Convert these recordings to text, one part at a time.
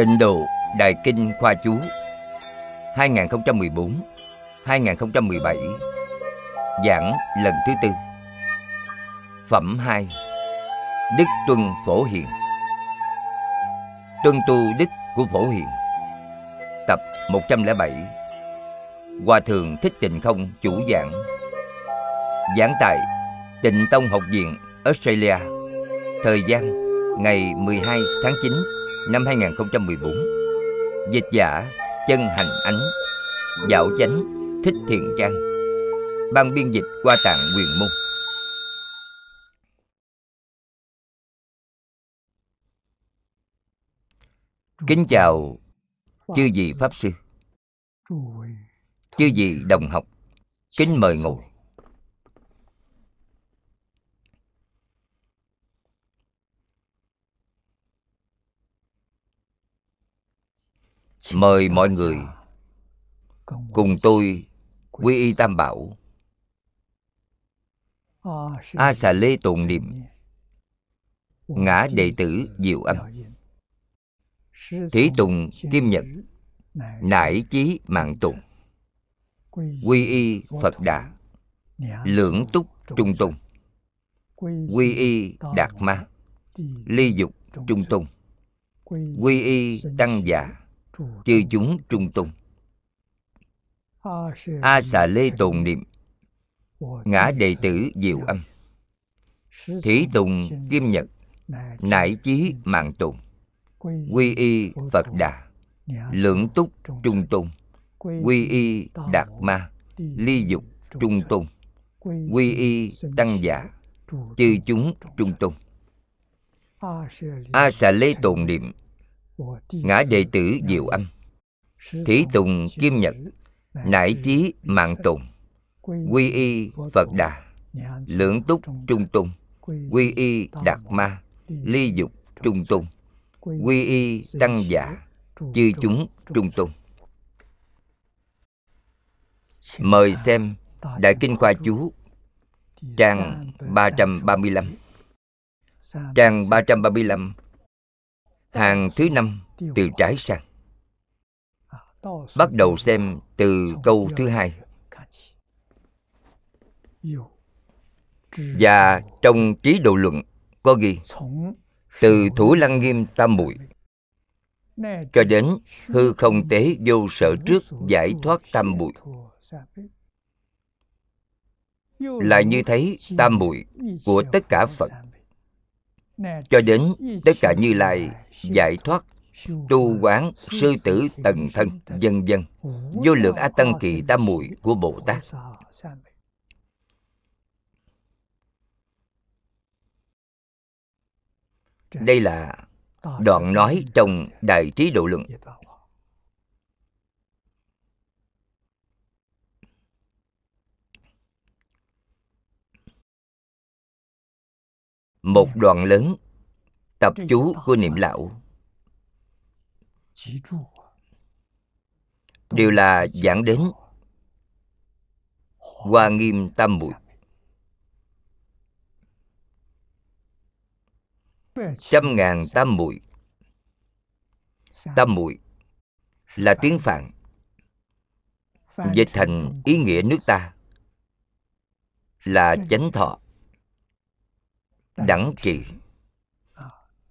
Tịnh độ Đại Kinh Khoa Chú 2014-2017 Giảng lần thứ tư. Phẩm 2 Đức Tuân Phổ Hiền. Tuân tu Đức của Phổ Hiền. Tập 107 Hòa Thượng Thích Tịnh Không chủ giảng. Giảng tại Tịnh Tông Học viện Australia. Thời gian, ngày 12 tháng 9 năm 2014 Dịch giả Chân Hành Ánh, Dạo Chánh, Thích Thiện Trang, Ban biên dịch qua tạng quyền môn. Kính chào chư vị Pháp Sư, Chư vị đồng học. Kính mời ngồi. Mời mọi người cùng tôi quy y Tam Bảo. A xà lê tụng niệm. Ngã đệ tử diệu âm. Thí tùng kim nhật. Nải chí mạng tùng Quy y Phật Đà. Lưỡng túc trung tùng Quy y Đạt Ma. Ly dục trung tùng Quy y Tăng già chư chúng trung tùng, a xà lê tồn niệm. Ngã đệ tử diệu âm. Thí tùng kim nhật. Nải chí mạng tùng quy y phật đà. Lượng túc trung tùng, quy y đạt ma. Ly dục trung tùng, quy y tăng giả. Chư chúng trung tùng, a xà lê tồn niệm ngã đệ tử diệu âm. Thí tùng kim nhật, nải chí mạng tùng quy y phật đà, lưỡng túc trung tung quy y đạt ma, ly dục trung tung quy y tăng giả, chư chúng trung tung mời xem đại kinh khoa chú, trang 335 trang 335 hàng thứ năm, từ trái sang. Bắt đầu xem từ câu thứ hai. Và trong trí độ luận có ghi, từ thủ lăng nghiêm tam muội, cho đến hư không tế vô sở trước giải thoát tam muội. Là như thấy tam muội của tất cả phật cho đến tất cả như lai giải thoát tu quán sư tử tần thân dân dân vô lượng a tăng kỳ tam muội của bồ tát. đây là đoạn nói trong đại trí độ luận một đoạn lớn tập chú của niệm lão. Đều là giảng đến hoa nghiêm tam muội trăm ngàn tam muội tam muội là tiếng phạn. Dịch thành ý nghĩa nước ta là chánh thọ đẳng trị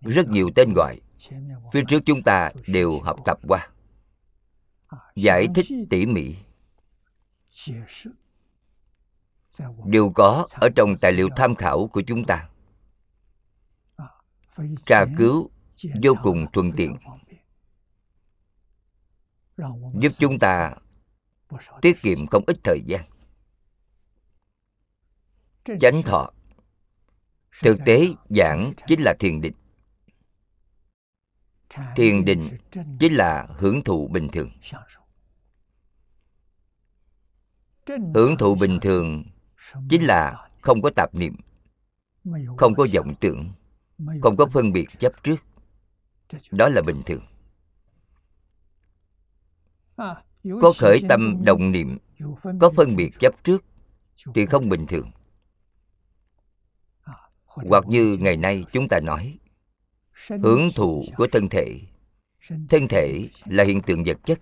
rất nhiều tên gọi. phía trước chúng ta đều học tập qua. Giải thích tỉ mỉ. Đều có ở trong tài liệu tham khảo của chúng ta. Tra cứu vô cùng thuận tiện. giúp chúng ta tiết kiệm không ít thời gian. Chánh thọ thực tế giảng chính là thiền định. Thiền định chính là hưởng thụ bình thường. Hưởng thụ bình thường chính là không có tạp niệm không có vọng tưởng không có phân biệt chấp trước. Đó là bình thường. Có khởi tâm động niệm có phân biệt chấp trước thì không bình thường hoặc như ngày nay chúng ta nói, hưởng thụ của thân thể. Thân thể là hiện tượng vật chất,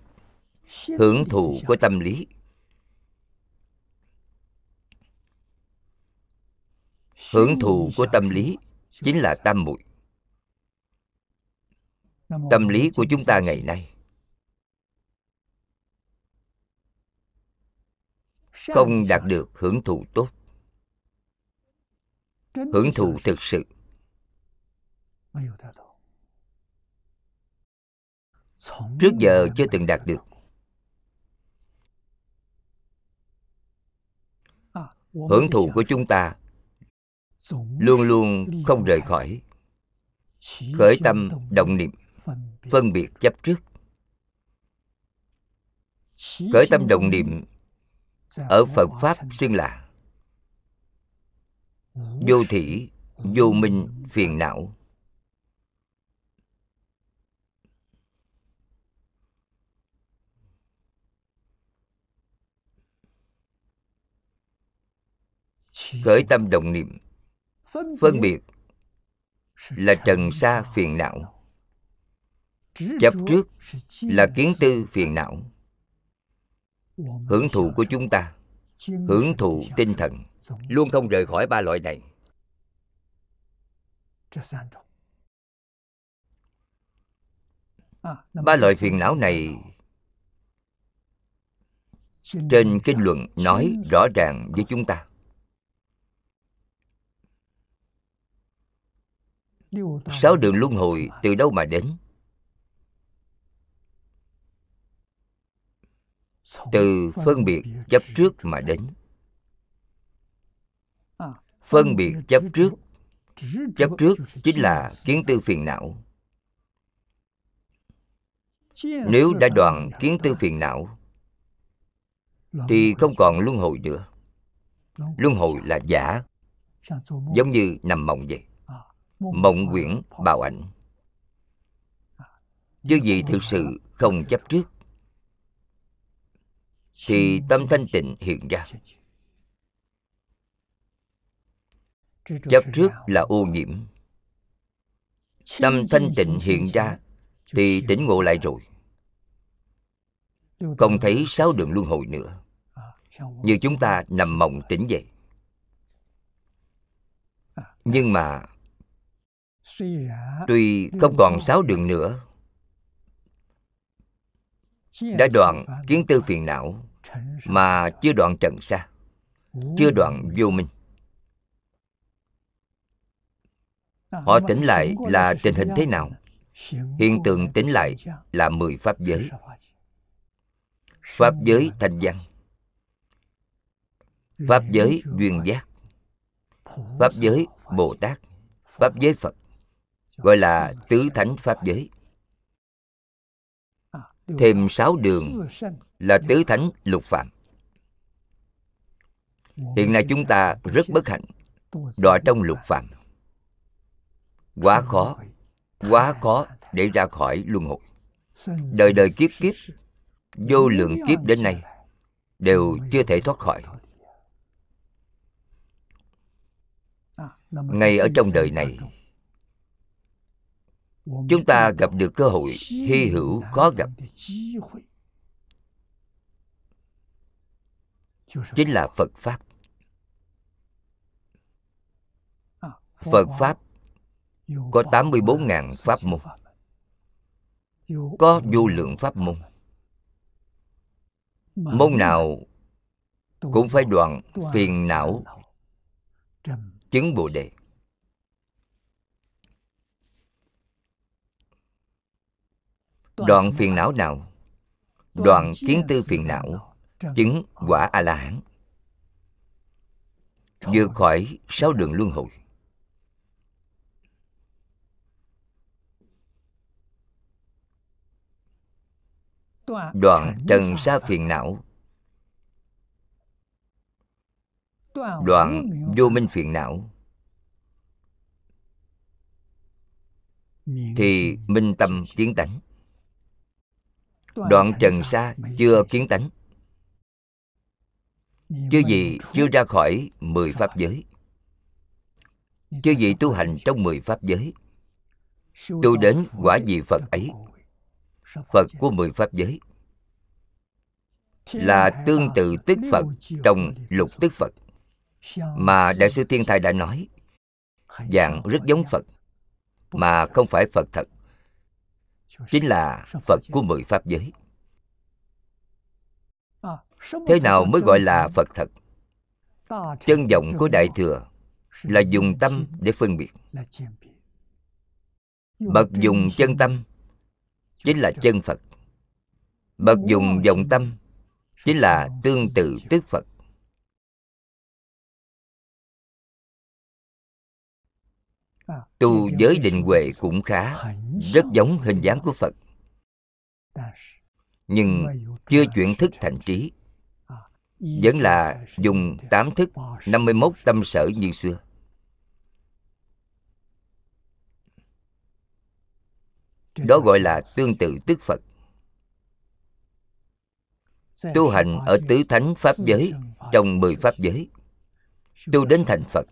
hưởng thụ của tâm lý. Hưởng thụ của tâm lý chính là tam muội. Tâm lý của chúng ta ngày nay không đạt được hưởng thụ tốt hưởng thụ thực sự。trước giờ chưa từng đạt được。hưởng thụ của chúng ta luôn luôn không rời khỏi。khởi tâm động niệm phân biệt chấp trước。khởi tâm động niệm ở phật pháp xưng là vô thỉ vô minh phiền não. Khởi tâm động niệm. phân biệt là trần sa phiền não. Chấp trước là kiến tư phiền não. Hưởng thụ của chúng ta hưởng thụ tinh thần luôn không rời khỏi ba loại này. Ba loại phiền não này trên kinh luận nói rõ ràng với chúng ta. Sáu đường luân hồi từ đâu mà đến? Từ phân biệt chấp trước mà đến phân biệt chấp trước. chấp trước chính là kiến tư phiền não. Nếu đã đoạn kiến tư phiền não thì không còn luân hồi nữa. Luân hồi là giả giống như nằm mộng vậy. Mộng quyển bào ảnh. Chứ gì thực sự không chấp trước thì tâm thanh tịnh hiện ra chấp trước là ô nhiễm. Tâm thanh tịnh hiện ra thì tỉnh ngộ lại rồi. Không thấy sáu đường luân hồi nữa. Như chúng ta nằm mộng tỉnh dậy. Nhưng mà tuy không còn sáu đường nữa đã đoạn kiến tư phiền não mà chưa đoạn trần xa chưa đoạn vô minh họ tỉnh lại là tình hình thế nào? Hiện tượng tỉnh lại là mười pháp giới. pháp giới thanh văn. pháp giới duyên giác. Pháp giới bồ tát. Pháp giới phật gọi là tứ thánh pháp giới. Thêm sáu đường là tứ thánh lục phạm. Hiện nay chúng ta rất bất hạnh đọa trong lục phạm quá khó quá khó để ra khỏi luân hồi. Đời đời kiếp kiếp, vô lượng kiếp đến nay, đều chưa thể thoát khỏi. Ngay ở trong đời này, chúng ta gặp được cơ hội hy hữu khó gặp. Chính là phật pháp. Phật pháp có 84.000 pháp môn. có vô lượng pháp môn. môn nào cũng phải đoạn phiền não. chứng bồ đề. Đoạn phiền não nào? Đoạn kiến tư phiền não. chứng quả a la hán. Vượt khỏi sáu đường luân hồi đoạn trần sa phiền não. Đoạn vô minh phiền não. Thì minh tâm kiến tánh. Đoạn trần sa chưa kiến tánh. Chứ gì chưa ra khỏi mười pháp giới. chứ gì tu hành trong mười pháp giới. Tu đến quả vị phật ấy phật của mười pháp giới là tương tự tức phật trong lục tức phật mà đại sư thiên thai đã nói dạng rất giống phật mà không phải phật thật. Chính là phật của mười pháp giới. Thế nào mới gọi là phật? Thật? Chân vọng của đại thừa là dùng tâm để phân biệt. bậc dùng chân tâm chính là chân phật. Bậc dùng vọng tâm chính là tương tự tức phật. Tu giới định huệ cũng khá rất giống hình dáng của phật. Nhưng chưa chuyển thức thành trí vẫn là dùng tám thức 51 tâm sở như xưa đó gọi là tương tự tức phật. Tu hành ở tứ thánh pháp giới trong mười pháp giới. tu đến thành phật.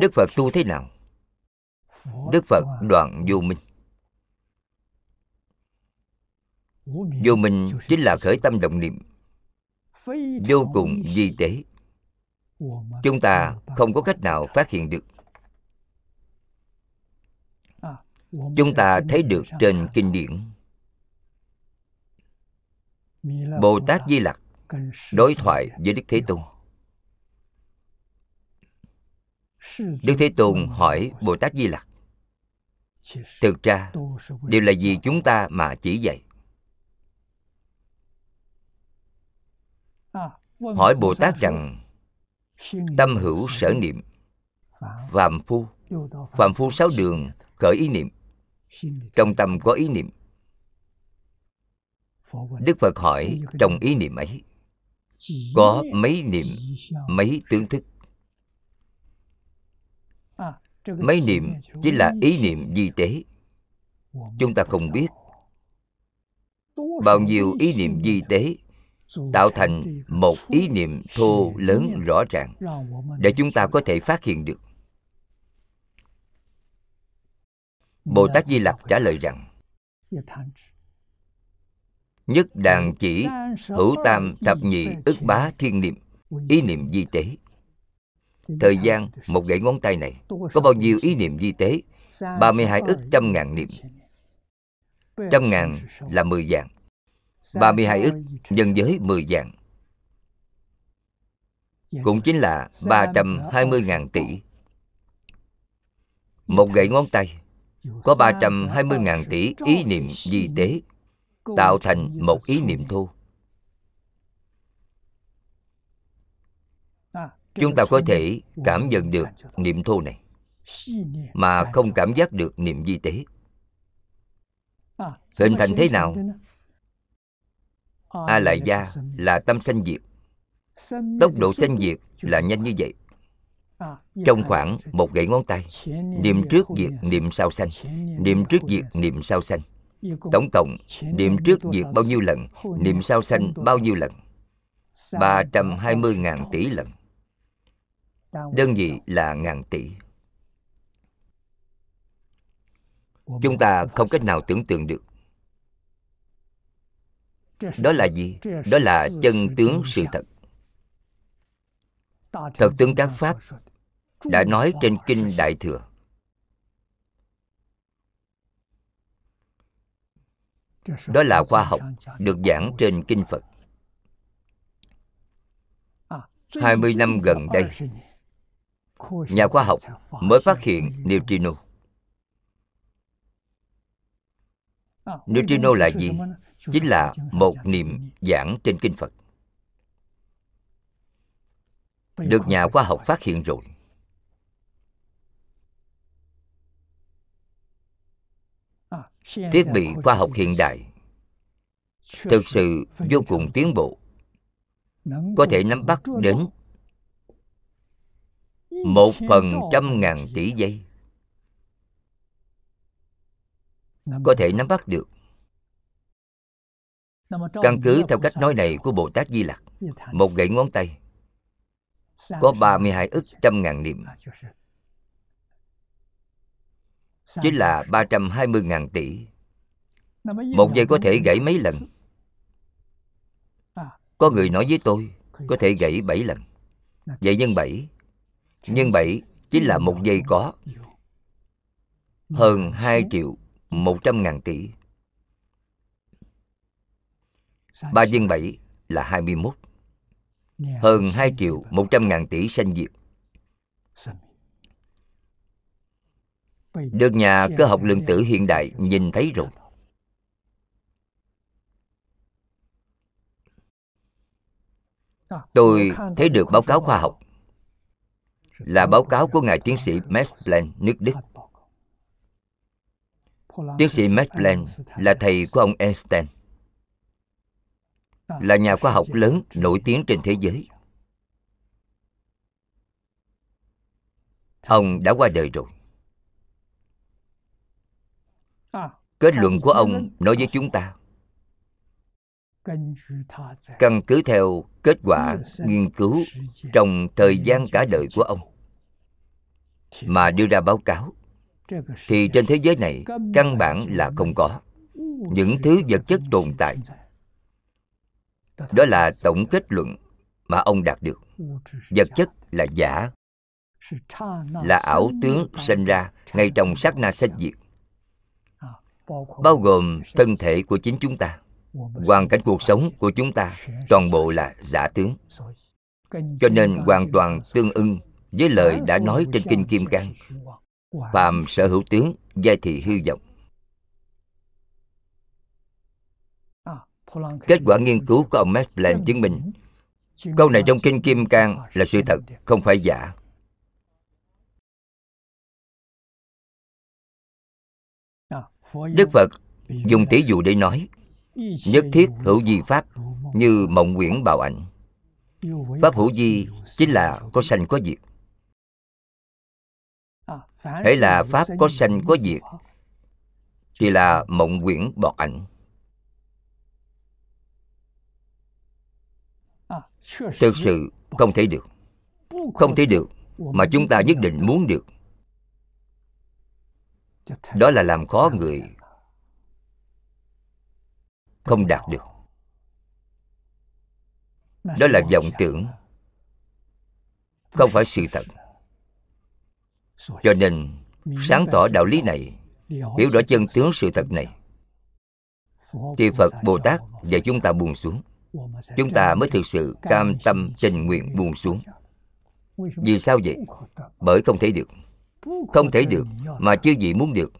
Đức phật tu thế nào? Đức phật đoạn vô minh. Vô minh chính là khởi tâm động niệm. Vô cùng di tế. chúng ta không có cách nào phát hiện được chúng ta thấy được trên kinh điển. Bồ tát di lặc đối thoại với đức thế tôn. Đức thế tôn hỏi bồ tát di lặc, thực ra đều là vì chúng ta mà chỉ dạy hỏi bồ tát rằng, tâm hữu sở niệm, phàm phu phàm phu sáu đường khởi ý niệm trong tâm có ý niệm. Đức phật hỏi trong ý niệm ấy có mấy niệm mấy tướng thức. Mấy niệm chính là ý niệm di tế. chúng ta không biết bao nhiêu ý niệm di tế tạo thành một ý niệm thô lớn rõ ràng để chúng ta có thể phát hiện được bồ tát di lặc trả lời rằng, nhất đàn chỉ, hữu tam thập nhị ức bá thiên niệm, ý niệm di tế. Thời gian một gãy ngón tay này có bao nhiêu ý niệm di tế? 32 ức trăm ngàn niệm. Trăm ngàn là 10 dạng 32 ức nhân giới 10 dạng cũng chính là 320.000 tỷ. Một gậy ngón tay có 320.000 tỷ ý niệm di tế, tạo thành một ý niệm thô chúng ta có thể cảm nhận được niệm thô này, mà không cảm giác được niệm di tế. Hình thành thế nào? A lại gia là tâm sanh diệt. Tốc độ sanh diệt là nhanh như vậy trong khoảng một gãy ngón tay niệm trước diệt niệm sau sanh niệm trước diệt niệm sau sanh. tổng cộng niệm trước diệt bao nhiêu lần niệm sau sanh bao nhiêu lần? 320.000 tỷ lần. Đơn vị là ngàn tỷ. Chúng ta không cách nào tưởng tượng được. Đó là gì? đó là chân tướng sự thật. Thật tướng các pháp đã nói trên kinh đại thừa. Đó là khoa học được giảng trên kinh phật. 20 năm gần đây nhà khoa học mới phát hiện neutrino. Neutrino là gì? Chính là một niệm giảng trên kinh phật. Được nhà khoa học phát hiện rồi thiết bị khoa học hiện đại. Thực sự vô cùng tiến bộ. Có thể nắm bắt đến một phần trăm ngàn tỷ giây. Có thể nắm bắt được. Căn cứ theo cách nói này của bồ tát di lặc một gãy ngón tay có 32 ức trăm ngàn niệm chính là 320 ngàn tỷ. Một giây có thể gãy mấy lần. có người nói với tôi có thể gãy 7 lần. Vậy nhân 7 nhân 7 chính là một giây có hơn 2 triệu 100 ngàn tỷ. 3 nhân 7 là 21 Hơn 2 triệu 100 ngàn tỷ sanh diệt được nhà cơ học lượng tử hiện đại nhìn thấy rồi. Tôi thấy được báo cáo khoa học. Là báo cáo của Ngài Tiến sĩ Max Planck, nước Đức. Tiến sĩ Max Planck là thầy của ông Einstein. Là nhà khoa học lớn, nổi tiếng trên thế giới. Ông đã qua đời rồi. Kết luận của ông nói với chúng ta. Căn cứ theo kết quả nghiên cứu trong thời gian cả đời của ông. Mà đưa ra báo cáo thì trên thế giới này căn bản là không có. những thứ vật chất tồn tại đó là tổng kết luận mà ông đạt được. vật chất là giả. Là ảo tướng sinh ra ngay trong sát na sanh diệt bao gồm thân thể của chính chúng ta, hoàn cảnh cuộc sống của chúng ta toàn bộ là giả tướng. Cho nên hoàn toàn tương ưng với lời đã nói trên kinh kim cang. Phàm sở hữu tướng giai thị hư vọng. Kết quả nghiên cứu của ông Max Planck chứng minh, câu này trong kinh kim cang là sự thật, không phải giả. Đức phật dùng tỷ dụ để nói nhất thiết hữu di pháp như mộng quyển bào ảnh. Pháp hữu di chính là có sanh có diệt. Hễ là pháp có sanh có diệt thì là mộng quyển bọt ảnh. Thực sự không thể được không thể được mà chúng ta nhất định muốn được đó là làm khó người. không đạt được. Đó là vọng tưởng. Không phải sự thật. Cho nên sáng tỏ đạo lý này. hiểu rõ chân tướng sự thật này. Thì phật bồ tát và chúng ta buông xuống. Chúng ta mới thực sự cam tâm tình nguyện buông xuống. Vì sao vậy? bởi không thể được. Không thể được mà chưa gì muốn được.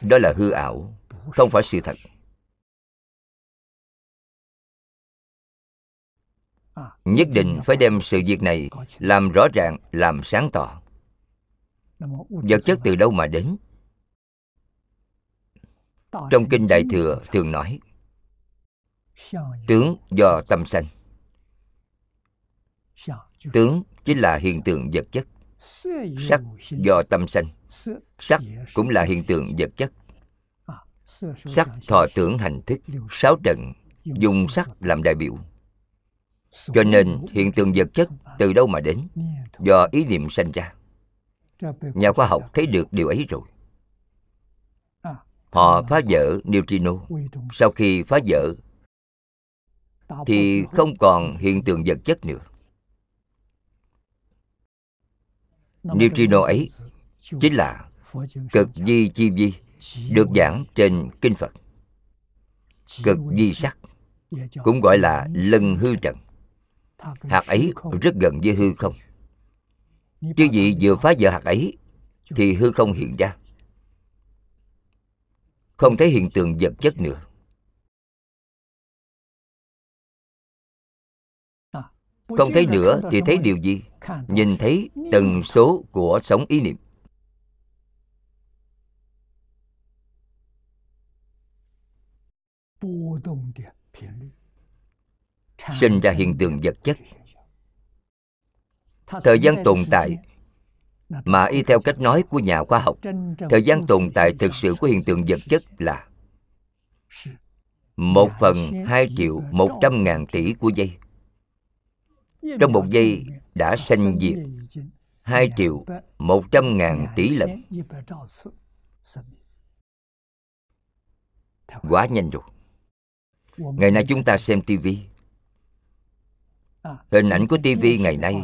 Đó là hư ảo, không phải sự thật. Nhất định phải đem sự việc này làm rõ ràng, làm sáng tỏ. Vật chất từ đâu mà đến? Trong kinh đại thừa thường nói, tướng do tâm sanh tướng chính là hiện tượng vật chất。sắc do tâm sanh sắc cũng là hiện tượng vật chất。sắc thọ tưởng hành thức sáu trận dùng sắc làm đại biểu。cho nên hiện tượng vật chất từ đâu mà đến？do ý niệm sanh ra nhà khoa học thấy được điều ấy rồi。họ phá vỡ neutrino sau khi phá vỡ thì không còn hiện tượng vật chất nữa neutrino ấy, chính là cực di chi vi, được giảng trên kinh phật. Cực di sắc, cũng gọi là lân hư trần. Hạt ấy rất gần với hư không. Chứ gì vừa phá vỡ hạt ấy, thì hư không hiện ra. Không thấy hiện tượng vật chất nữa. Không thấy nữa thì thấy điều gì? Nhìn thấy tần số của sóng ý niệm. Sinh ra hiện tượng vật chất. thời gian tồn tại mà y theo cách nói của nhà khoa học thời gian tồn tại thực sự của hiện tượng vật chất là một phần hai triệu một trăm ngàn tỷ của giây trong một giây đã sanh diệt 2 triệu 100 ngàn tỷ lần Quá nhanh rồi. Ngày nay chúng ta xem tivi Hình ảnh của tivi ngày nay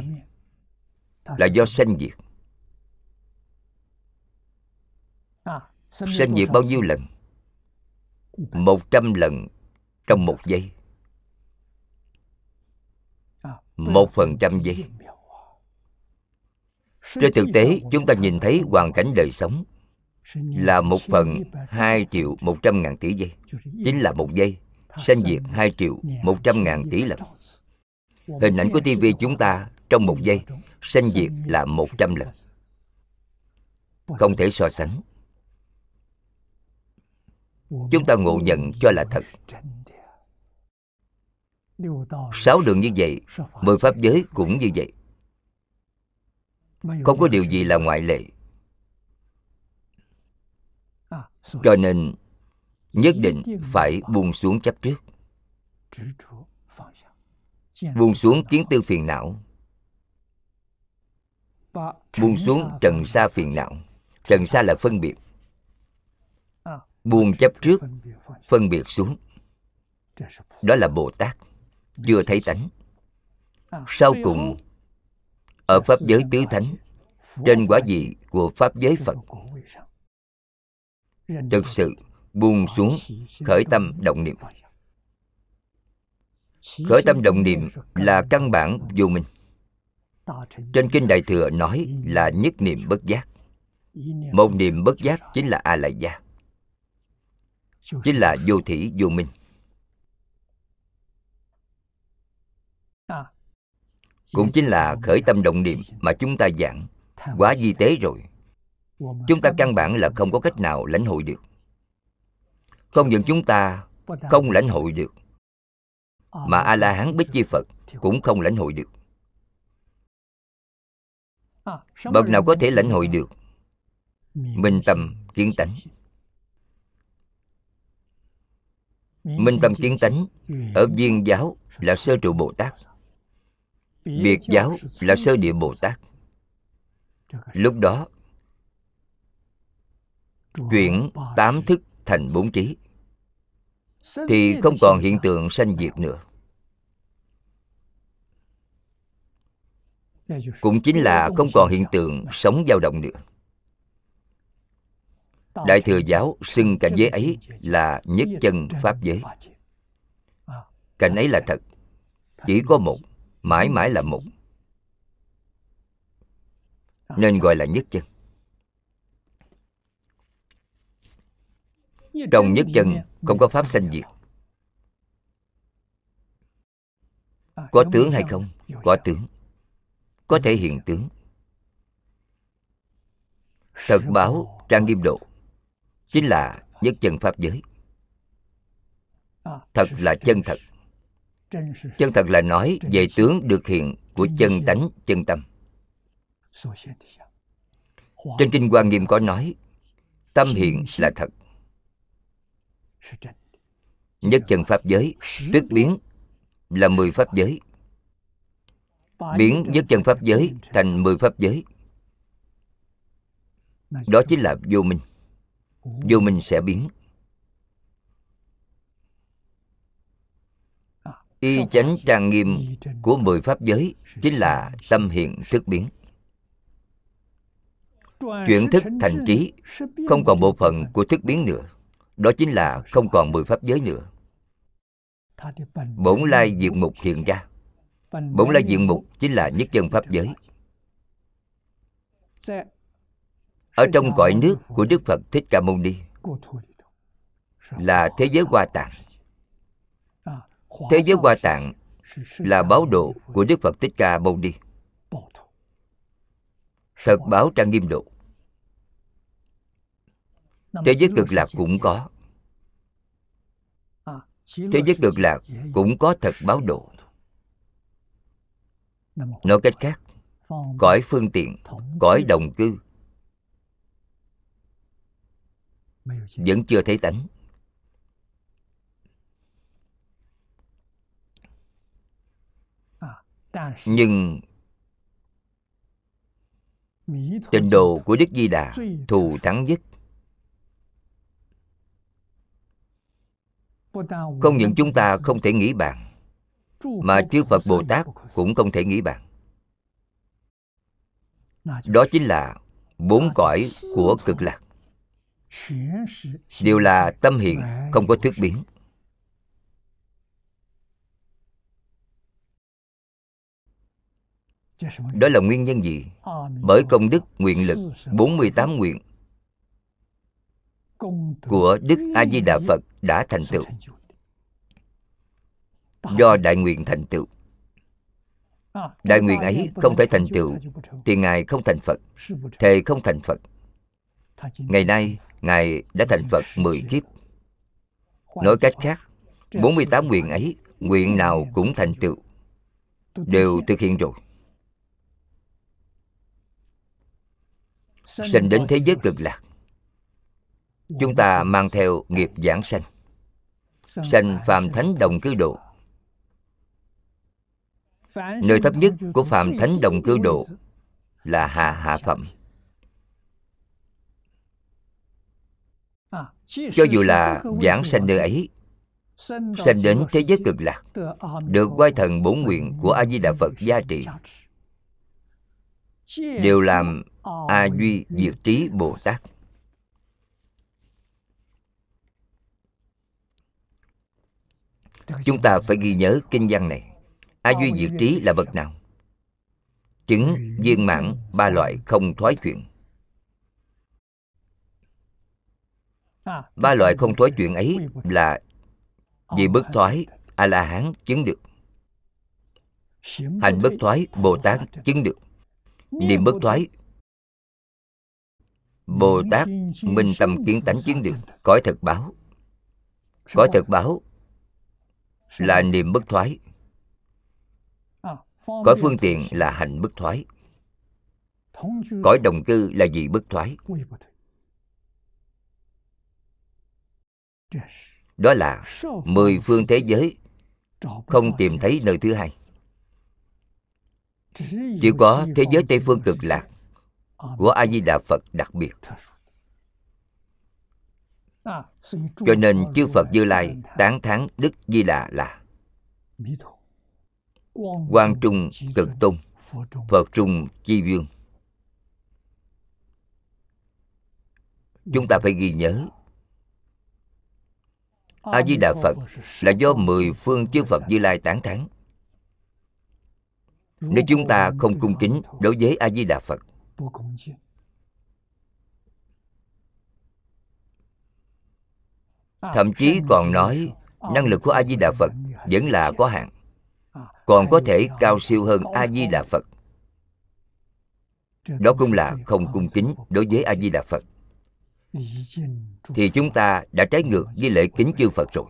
Là do sanh diệt. Sanh diệt bao nhiêu lần? Một trăm lần trong một giây. Một phần trăm giây Trên thực tế, chúng ta nhìn thấy hoàn cảnh đời sống Là một phần hai triệu một trăm ngàn tỷ giây. Chính là một giây, Sanh diệt hai triệu một trăm ngàn tỷ lần. Hình ảnh của TV chúng ta trong một giây, Sanh diệt là một trăm lần. Không thể so sánh. Chúng ta ngộ nhận cho là thật sáu đường như vậy, mười pháp giới cũng như vậy. Không có điều gì là ngoại lệ. Cho nên, nhất định phải buông xuống chấp trước. Buông xuống kiến tư phiền não. Buông xuống trần sa phiền não. Trần sa là phân biệt. Buông chấp trước, phân biệt xuống. Đó là bồ tát chưa thấy tánh sau cùng, ở pháp giới tứ thánh, trên quả vị của pháp giới phật, thực sự buông xuống khởi tâm động niệm. Khởi tâm động niệm là căn bản vô minh. Trên kinh đại thừa nói là nhất niệm bất giác. Một niệm bất giác chính là a la gia, chính là vô thủy vô minh. À. cũng chính là khởi tâm động niệm mà chúng ta giảng. Quá di tế rồi. Chúng ta căn bản là không có cách nào lãnh hội được. Không những chúng ta không lãnh hội được, mà a la hán bích chi phật cũng không lãnh hội được. Bậc nào có thể lãnh hội được? Minh tâm kiến tánh. Minh tâm kiến tánh ở viên giáo là sơ trụ bồ tát biệt giáo là sơ địa bồ tát. Lúc đó chuyển tám thức thành bốn trí thì không còn hiện tượng sanh diệt nữa. Cũng chính là không còn hiện tượng sống dao động nữa. Đại thừa giáo xưng cảnh giới ấy là nhất chân pháp giới. Cảnh ấy là thật chỉ có một mãi mãi là một. Nên gọi là nhất chân. Trong nhất chân, không có pháp sanh diệt. Có tướng hay không? Có tướng. Có thể hiện tướng. Thật báo, trang nghiêm độ, chính là nhất chân pháp giới. Thật là chân thật chân thật là nói về tướng được hiện của chân tánh, chân tâm. Trên kinh quan nghiêm có nói, tâm hiện là thật. Nhất chân pháp giới, tức biến, là mười pháp giới. Biến nhất chân pháp giới thành mười pháp giới. Đó chính là vô minh. Vô minh sẽ biến. Y chánh trang nghiêm của mười pháp giới chính là tâm hiện thức biến. Chuyển thức thành trí không còn bộ phận của thức biến nữa. Đó chính là không còn mười pháp giới nữa. Bổn lai diệt mục hiện ra. bổn lai diệt mục chính là nhất chân pháp giới. Ở trong cõi nước của đức phật thích ca mâu ni là thế giới hoa tạng thế giới hoa tạng là báo độ của đức phật thích ca mâu ni. thật báo trang nghiêm độ. Thế giới cực lạc cũng có. Thế giới cực lạc cũng có thật báo độ. nói cách khác cõi phương tiện cõi đồng cư vẫn chưa thấy tánh nhưng Trình độ của Đức Di Đà thù thắng nhất. Không những chúng ta không thể nghĩ bàn, Mà chư Phật Bồ Tát cũng không thể nghĩ bàn. Đó chính là bốn cõi của cực lạc. Đều là tâm hiện, không có thước biến. Đó là nguyên nhân gì? Bởi công đức nguyện lực 48 nguyện của Đức A-di-đà Phật đã thành tựu. Do đại nguyện thành tựu. Đại nguyện ấy không thể thành tựu thì ngài không thành phật thề không thành phật. Ngày nay ngài. Đã thành phật 10 kiếp. Nói cách khác 48 nguyện ấy nguyện nào cũng thành tựu đều thực hiện rồi sinh đến thế giới cực lạc. Chúng ta mang theo nghiệp giảng sanh. Sanh phàm thánh đồng cư độ. Nơi thấp nhất của phàm thánh đồng cư độ là hạ hạ phẩm. Cho dù là giảng sanh nơi ấy sanh đến thế giới cực lạc được quay thần bổn nguyện của a di đà phật gia trị đều làm a duy diệt trí bồ tát. Chúng ta phải ghi nhớ kinh văn này. A duy diệt trí là bậc nào? Chứng viên mãn ba loại không thoái chuyển ba loại không thoái chuyển ấy là vì bất thoái a la hán chứng được. Hành bất thoái bồ tát chứng được. Niệm bất thoái bồ tát minh tâm kiến tánh chứng được cõi thật báo. Cõi thật báo là niệm bất thoái. Cõi phương tiện là hành bất thoái. Cõi đồng cư là gì bất thoái? Đó là mười phương thế giới. không tìm thấy nơi thứ hai. Chỉ có thế giới tây phương cực lạc của a di đà phật đặc biệt. Cho nên chư phật như lai tán thán đức di đà là quang trung cực tôn, phật trung chi vương. Chúng ta phải ghi nhớ a di đà phật là do mười phương chư phật như lai tán thán. Nếu chúng ta không cung kính đối với a di đà phật thậm chí còn nói năng lực của a di đà phật vẫn là có hạn còn có thể cao siêu hơn a di đà phật。đó cũng là không cung kính đối với a di đà phật thì chúng ta đã trái ngược với lễ kính chư phật rồi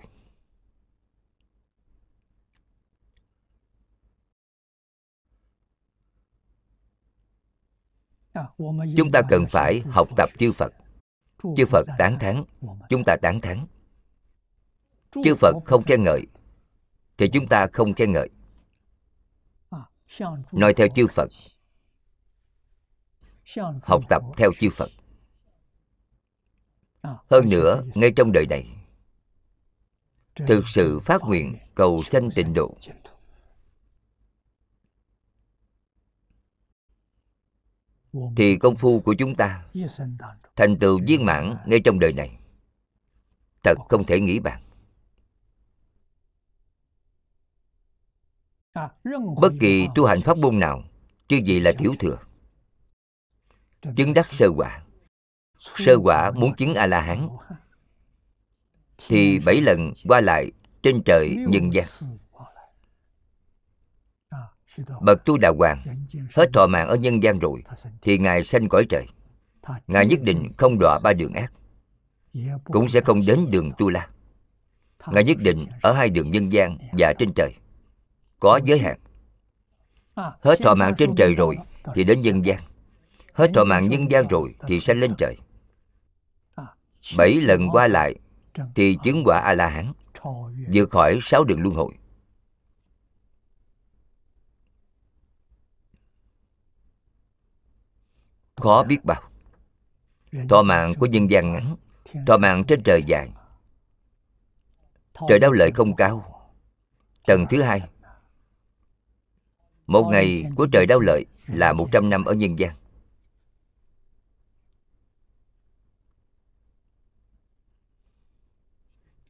chúng ta cần phải học tập chư phật. Chư phật tán thán. Chúng ta tán thán. Chư phật không khen ngợi, thì chúng ta không khen ngợi. Nói theo chư phật. Học tập theo chư phật. Hơn nữa, ngay trong đời này, thực sự phát nguyện cầu sanh tịnh độ thì công phu của chúng ta thành tựu viên mãn ngay trong đời này. Thật không thể nghĩ bàn. Bất kỳ tu hành pháp môn nào chứ gì là tiểu thừa. Chứng đắc sơ quả. Sơ quả muốn chứng a la hán thì bảy lần qua lại trên trời nhân gian bậc tu đà hoàng hết thọ mạng ở nhân gian rồi thì ngài sanh cõi trời. ngài nhất định không đọa ba đường ác cũng sẽ không đến đường tu la. ngài nhất định ở hai đường nhân gian và trên trời. có giới hạn. hết thọ mạng trên trời rồi thì đến nhân gian. Hết thọ mạng nhân gian rồi thì sanh lên trời. bảy lần qua lại thì chứng quả a la hán vượt khỏi sáu đường luân hồi khó biết bao. Thọ mạng của nhân gian ngắn, thọ mạng trên trời dài. Trời đau lợi không cao. Tầng thứ hai. Một ngày của trời đau lợi là 100 năm ở nhân gian.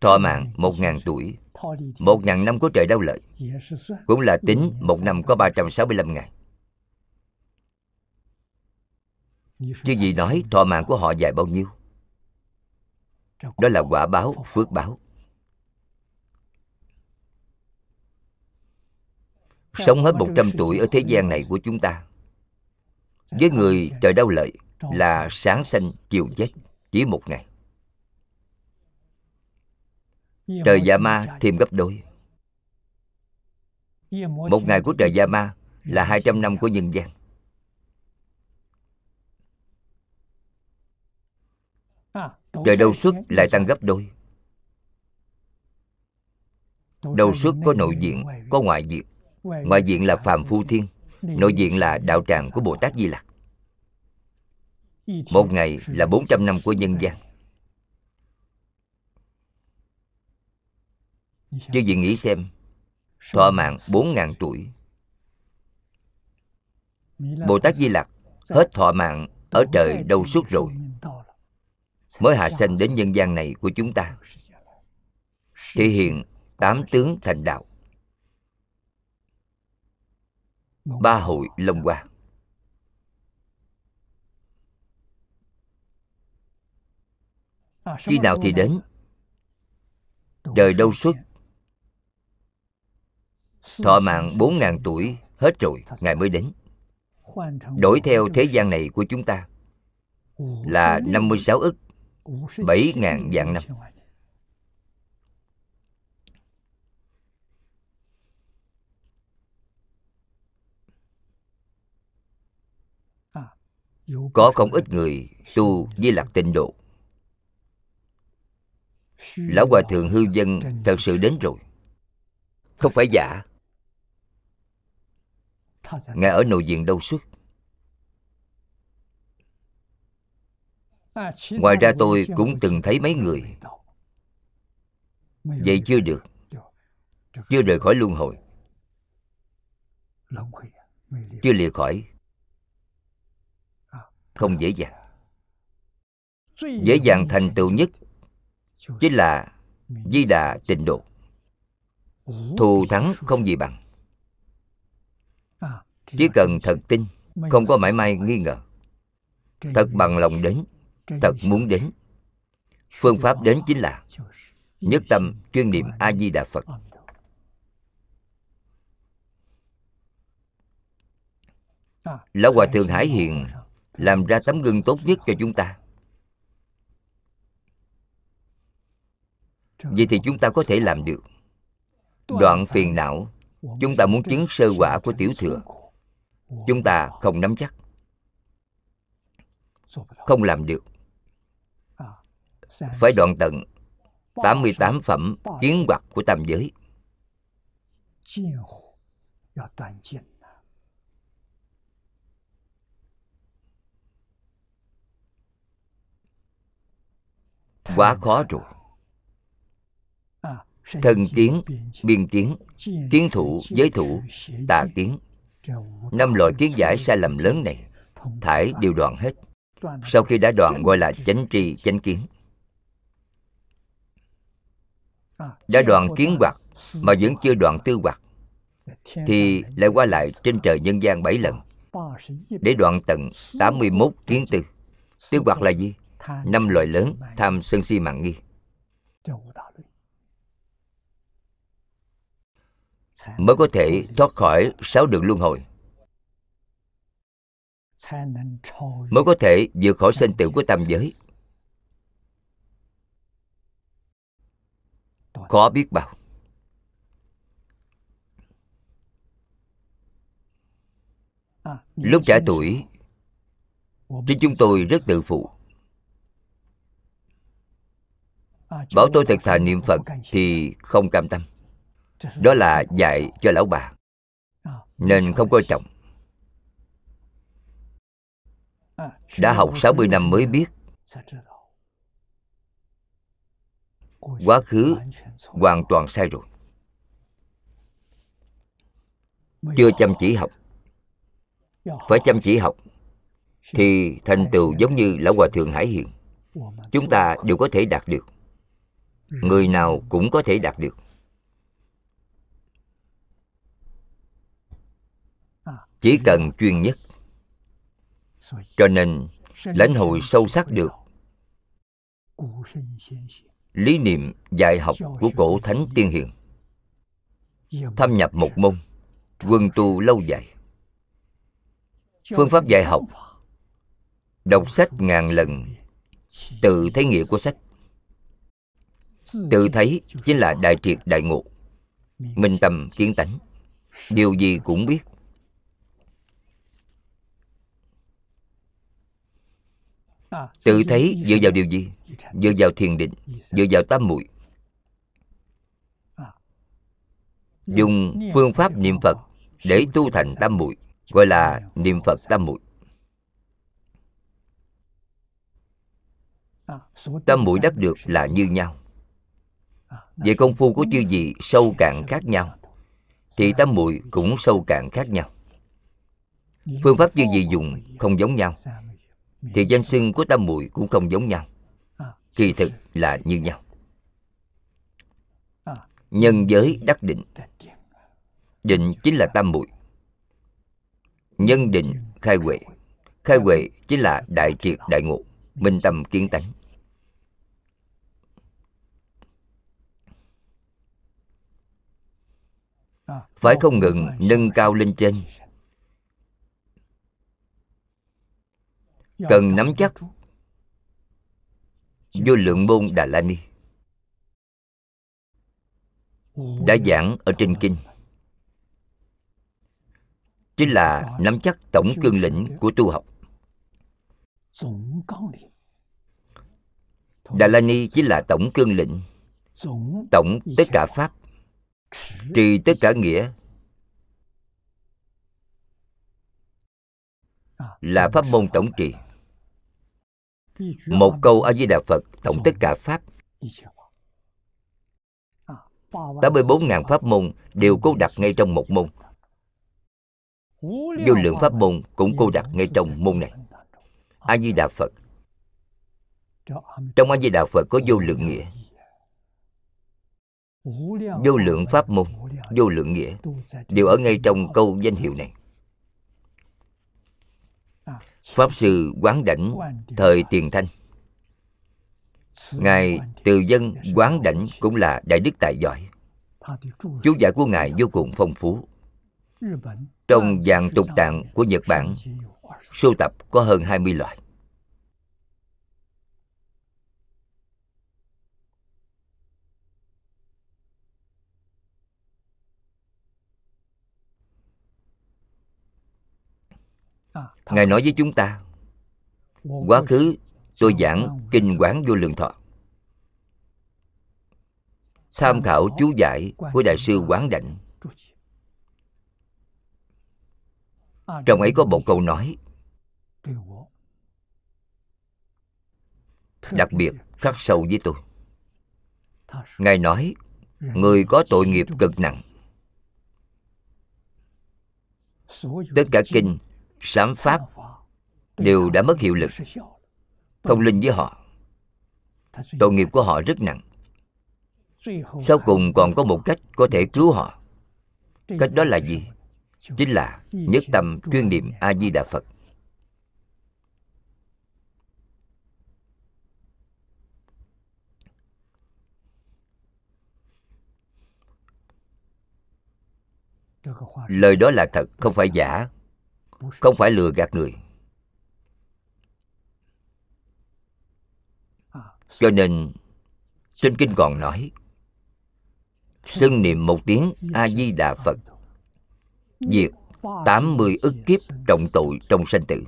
Thọ mạng 1.000 tuổi 1.000 năm của trời đau lợi, Cũng là tính một năm có 365 ngày. Chứ gì nói thọ mạng của họ dài bao nhiêu? Đó là quả báo, phước báo. Sống hết 100 tuổi ở thế gian này của chúng ta. Với người trời đau lợi Là sáng sanh chiều chết Chỉ một ngày. Trời Dạ Ma thêm gấp đôi. Một ngày của trời Dạ Ma Là 200 năm của nhân gian Trời đầu xuất lại tăng gấp đôi. Đầu xuất có nội diện, có ngoại diện. Ngoại diện là phàm phu thiên Nội diện là đạo tràng của Bồ Tát Di Lặc. Một ngày là 400 năm của nhân gian. Chứ gì nghĩ xem Thọ mạng 4.000 tuổi. Bồ Tát Di Lặc hết thọ mạng ở trời đâu suốt rồi Mới hạ sanh đến nhân gian này của chúng ta. Thể hiện tám tướng thành đạo. Ba hội Long Hoa. Khi nào thì đến Đời đâu xuất. Thọ mạng bốn ngàn tuổi, hết rồi, Ngài mới đến. Đổi theo thế gian này của chúng ta Là 56 ức. 7.000 vạn năm. Có không ít người tu với lạc tịnh độ. Lão Hòa Thượng hư dân thật sự đến rồi. Không phải giả. Ngài ở nội viện đâu xuất Ngoài ra tôi cũng từng thấy mấy người. Vậy chưa được. Chưa rời khỏi luân hồi. Chưa lìa khỏi. Không dễ dàng. Dễ dàng thành tựu nhất Chính là Di đà tịnh độ. Thù thắng không gì bằng. Chỉ cần thật tin Không có mãi may nghi ngờ. Thật bằng lòng đến Thật muốn đến. Phương pháp đến chính là Nhất tâm chuyên niệm A-di-đà Phật. Lão Hòa Thượng Hải Hiền Làm ra tấm gương tốt nhất cho chúng ta. Vậy thì chúng ta có thể làm được. Đoạn phiền não Chúng ta muốn chứng sơ quả của tiểu thừa. Chúng ta không nắm chắc. Không làm được Phải đoạn tận 88 phẩm kiến hoặc của tam giới. Quá khó rồi. Thân kiến biên kiến kiến thủ giới thủ tà kiến. Năm loại kiến giải sai lầm lớn này thải đều đoạn hết. Sau khi đã đoạn gọi là chánh tri chánh kiến đã đoạn kiến hoặc mà vẫn chưa đoạn tư hoặc thì lại qua lại trên trời nhân gian bảy lần. Để đoạn tận 81 kiến tư. Tư hoặc là gì? Năm loại lớn tham sân si mạng nghi. Mới có thể thoát khỏi sáu đường luân hồi. Mới có thể vượt khỏi sinh tử của tam giới. Khó biết bao. Lúc trẻ tuổi, chính chúng tôi rất tự phụ. Bảo tôi thực thà niệm phật thì không cam tâm. Đó là dạy cho lão bà, nên không coi trọng. Đã học 60 năm mới biết quá khứ hoàn toàn sai rồi. Chưa chăm chỉ học. Phải chăm chỉ học. Thì thành tựu giống như lão hòa thượng hải hiện chúng ta đều có thể đạt được. Người nào cũng có thể đạt được. Chỉ cần chuyên nhất. Cho nên, lãnh hội sâu sắc được lý niệm dạy học của cổ thánh tiên hiền. Thâm nhập một môn quân tu lâu dài. Phương pháp dạy học. đọc sách ngàn lần. tự thấy nghĩa của sách. tự thấy chính là đại triệt đại ngộ. Minh tâm kiến tánh. điều gì cũng biết tự thấy dựa vào điều gì? Dựa vào thiền định, dựa vào tam muội. Dùng phương pháp niệm phật để tu thành tam muội, gọi là niệm phật tam muội. Tam muội đắc được là như nhau. Về công phu của chư gì sâu cạn khác nhau, thì tam muội cũng sâu cạn khác nhau. Phương pháp chư gì dùng không giống nhau thì danh xưng của tam muội cũng không giống nhau. Kỳ thực là như nhau. Nhân giới đắc định. Định chính là tam muội nhân định khai huệ. Khai huệ chính là đại triệt đại ngộ minh tâm kiến tánh. Phải không ngừng nâng cao lên trên cần nắm chắc. vô lượng môn đà la ni. Đã giảng ở trên kinh. Chính là nắm chắc tổng cương lĩnh của tu học. Đà la ni chính là tổng cương lĩnh. Tổng tất cả pháp. trì tất cả nghĩa. Là pháp môn tổng trì một câu a di đà phật tổng tất cả pháp. 84.000 pháp môn đều cô đặt ngay trong một môn. Vô lượng pháp môn cũng cô đặt ngay trong môn này. A Di Đà Phật. Trong A Di Đà Phật có vô lượng nghĩa. Vô lượng pháp môn Vô lượng nghĩa Đều ở ngay trong câu danh hiệu này Pháp Sư Quán Đảnh Thời Tiền Thanh. Ngài từ dân Quán Đảnh cũng là đại đức tài giỏi. Chú giải của Ngài vô cùng phong phú. Trong dạng tục tạng của Nhật Bản, Sưu tập có hơn 20 loại Ngài nói với chúng ta Quá khứ tôi giảng Kinh Quán Vô Lượng Thọ. Tham khảo chú giải của Đại sư Quán Đảnh. Trong ấy có một câu nói Đặc biệt khắc sâu với tôi. Ngài nói Người có tội nghiệp cực nặng. Tất cả kinh sám pháp đều đã mất hiệu lực. Không linh với họ, tội nghiệp của họ rất nặng. Sau cùng còn có một cách có thể cứu họ. Cách đó là gì? Chính là nhất tâm chuyên niệm a di đà phật. Lời đó là thật, không phải giả không phải lừa gạt người. Cho nên, trên kinh còn nói, xưng niệm một tiếng a di đà phật, diệt tám mươi ức kiếp trọng tội trong sanh tử.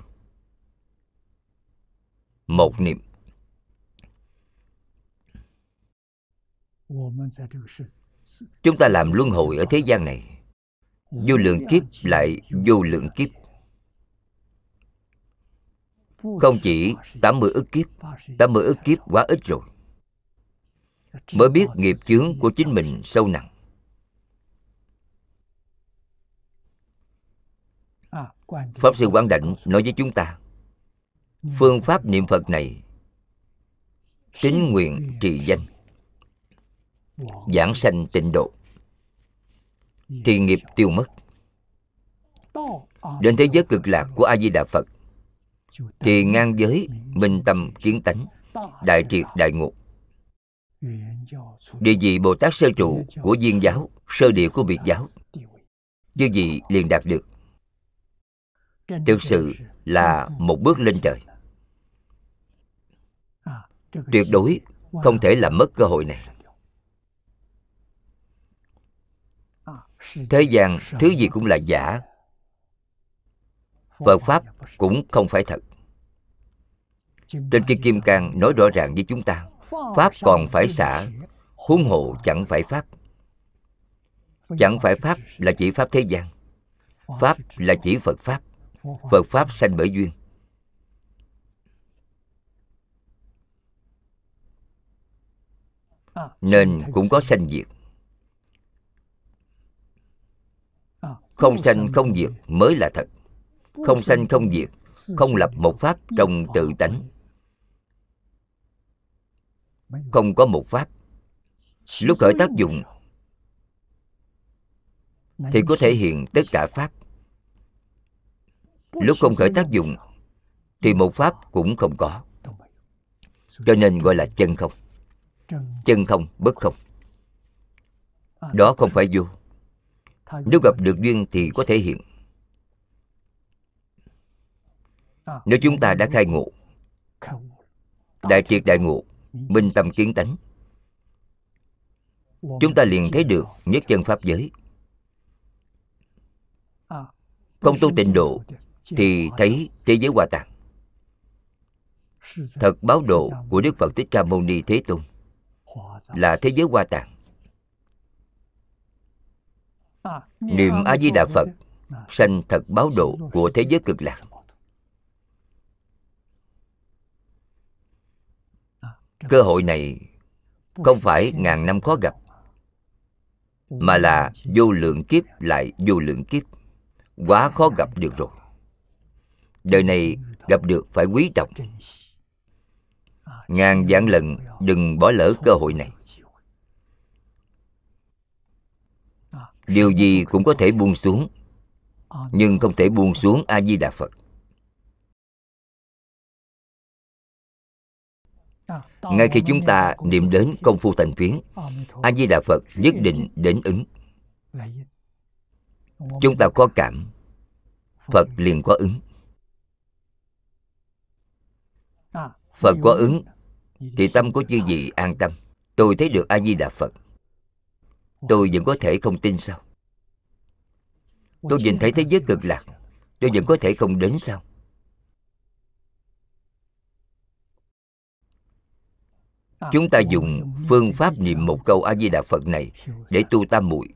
Một niệm. Chúng ta làm luân hồi ở thế gian này. Vô lượng kiếp lại vô lượng kiếp. Không chỉ 80 ức kiếp 80 ức kiếp quá ít rồi. Mới biết nghiệp chướng của chính mình sâu nặng. Pháp Sư Quán Đảnh nói với chúng ta, Phương pháp niệm Phật này Tín nguyện trì danh, Giảng sanh tịnh độ, Thì nghiệp tiêu mất. Đến thế giới cực lạc của A-di-đà Phật thì ngang giới minh tâm kiến tánh Đại triệt đại ngộ Địa vị Bồ Tát sơ trụ của viên giáo Sơ địa của biệt giáo Như gì liền đạt được. Thực sự là một bước lên trời. Tuyệt đối không thể làm mất cơ hội này. Thế gian thứ gì cũng là giả Phật Pháp cũng không phải thật. Trên Kinh Kim Cang nói rõ ràng với chúng ta, Pháp còn phải xả, Huống hộ chẳng phải Pháp. Chẳng phải Pháp là chỉ Pháp thế gian, Pháp là chỉ Phật Pháp Phật Pháp sanh bởi duyên. Nên cũng có sanh diệt. Không sanh không diệt mới là thật. Không sanh không diệt, Không lập một pháp trong tự tánh. Không có một pháp. Lúc khởi tác dụng, Thì có thể hiện tất cả pháp. Lúc không khởi tác dụng, Thì một pháp cũng không có. Cho nên gọi là chân không. Chân không, bất không. Đó không phải vô. Nếu gặp được duyên thì có thể hiện. Nếu chúng ta đã khai ngộ, Đại triệt đại ngộ, Minh tâm kiến tánh, Chúng ta liền thấy được nhất chân pháp giới. Không tu tịnh độ Thì thấy thế giới hoa tạng Thật báo độ của Đức Phật Thích Ca Mâu Ni Thế Tôn Là thế giới hoa tạng Niệm A-di-đà Phật Sanh thật báo độ của thế giới cực lạc. Cơ hội này Không phải ngàn năm khó gặp Mà là vô lượng kiếp lại vô lượng kiếp. Quá khó gặp được rồi. Đời này gặp được phải quý trọng. Ngàn vạn lần đừng bỏ lỡ cơ hội này. Điều gì cũng có thể buông xuống Nhưng không thể buông xuống A-di-đà Phật Ngay khi chúng ta niệm đến công phu thành phiến, A-di-đà Phật nhất định đến ứng. Chúng ta có cảm, Phật liền có ứng. Phật có ứng, Thì tâm của chư vị an tâm. Tôi thấy được A-di-đà Phật. Tôi vẫn có thể không tin sao? Tôi nhìn thấy thế giới cực lạc, Tôi vẫn có thể không đến sao? Chúng ta dùng phương pháp niệm một câu A-di-đà Phật này Để tu tam muội.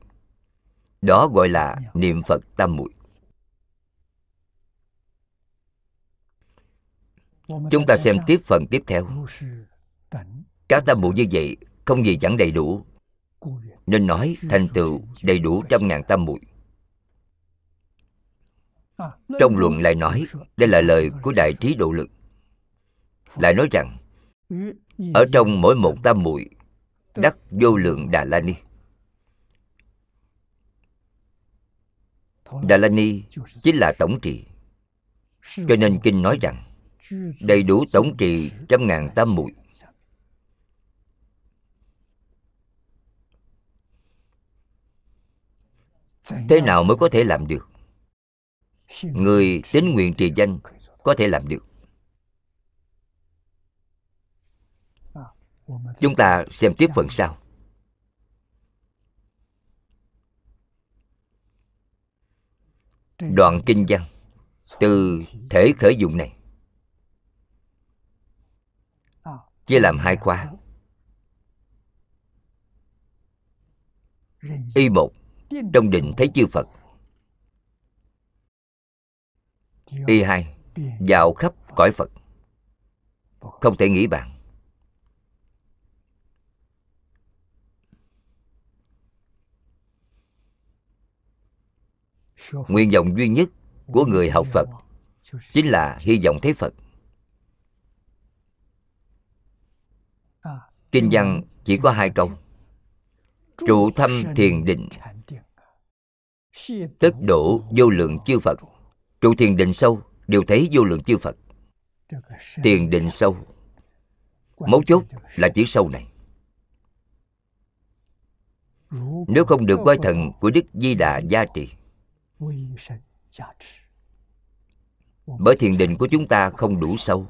Đó gọi là niệm Phật tam muội. Chúng ta xem tiếp phần tiếp theo. Các tam muội như vậy Không gì chẳng đầy đủ. Nên nói thành tựu đầy đủ trăm ngàn tam muội. Trong luận lại nói Đây là lời của Đại Trí Độ Lực. Lại nói rằng Ở trong mỗi một tam muội Đắc vô lượng Đà La Ni. Đà La Ni chính là tổng trì. Cho nên Kinh nói rằng đầy đủ tổng trì trăm ngàn tam muội. Thế nào mới có thể làm được? Người tín nguyện trì danh có thể làm được chúng ta xem tiếp phần sau. Đoạn kinh văn từ thể khởi dụng này. Chia làm hai khóa. Y một, trong định thấy chư phật. Y hai dạo khắp cõi phật. Không thể nghĩ bạn nguyện vọng duy nhất của người học phật chính là hy vọng thấy phật. Kinh văn chỉ có hai câu. Trụ thâm thiền định. Tất đủ vô lượng chư phật. Trụ thiền định sâu, đều thấy vô lượng chư phật. Thiền định sâu. Mấu chốt là chữ sâu này. Nếu không được quay thần của đức di đà gia trì bởi thiền định của chúng ta không đủ sâu.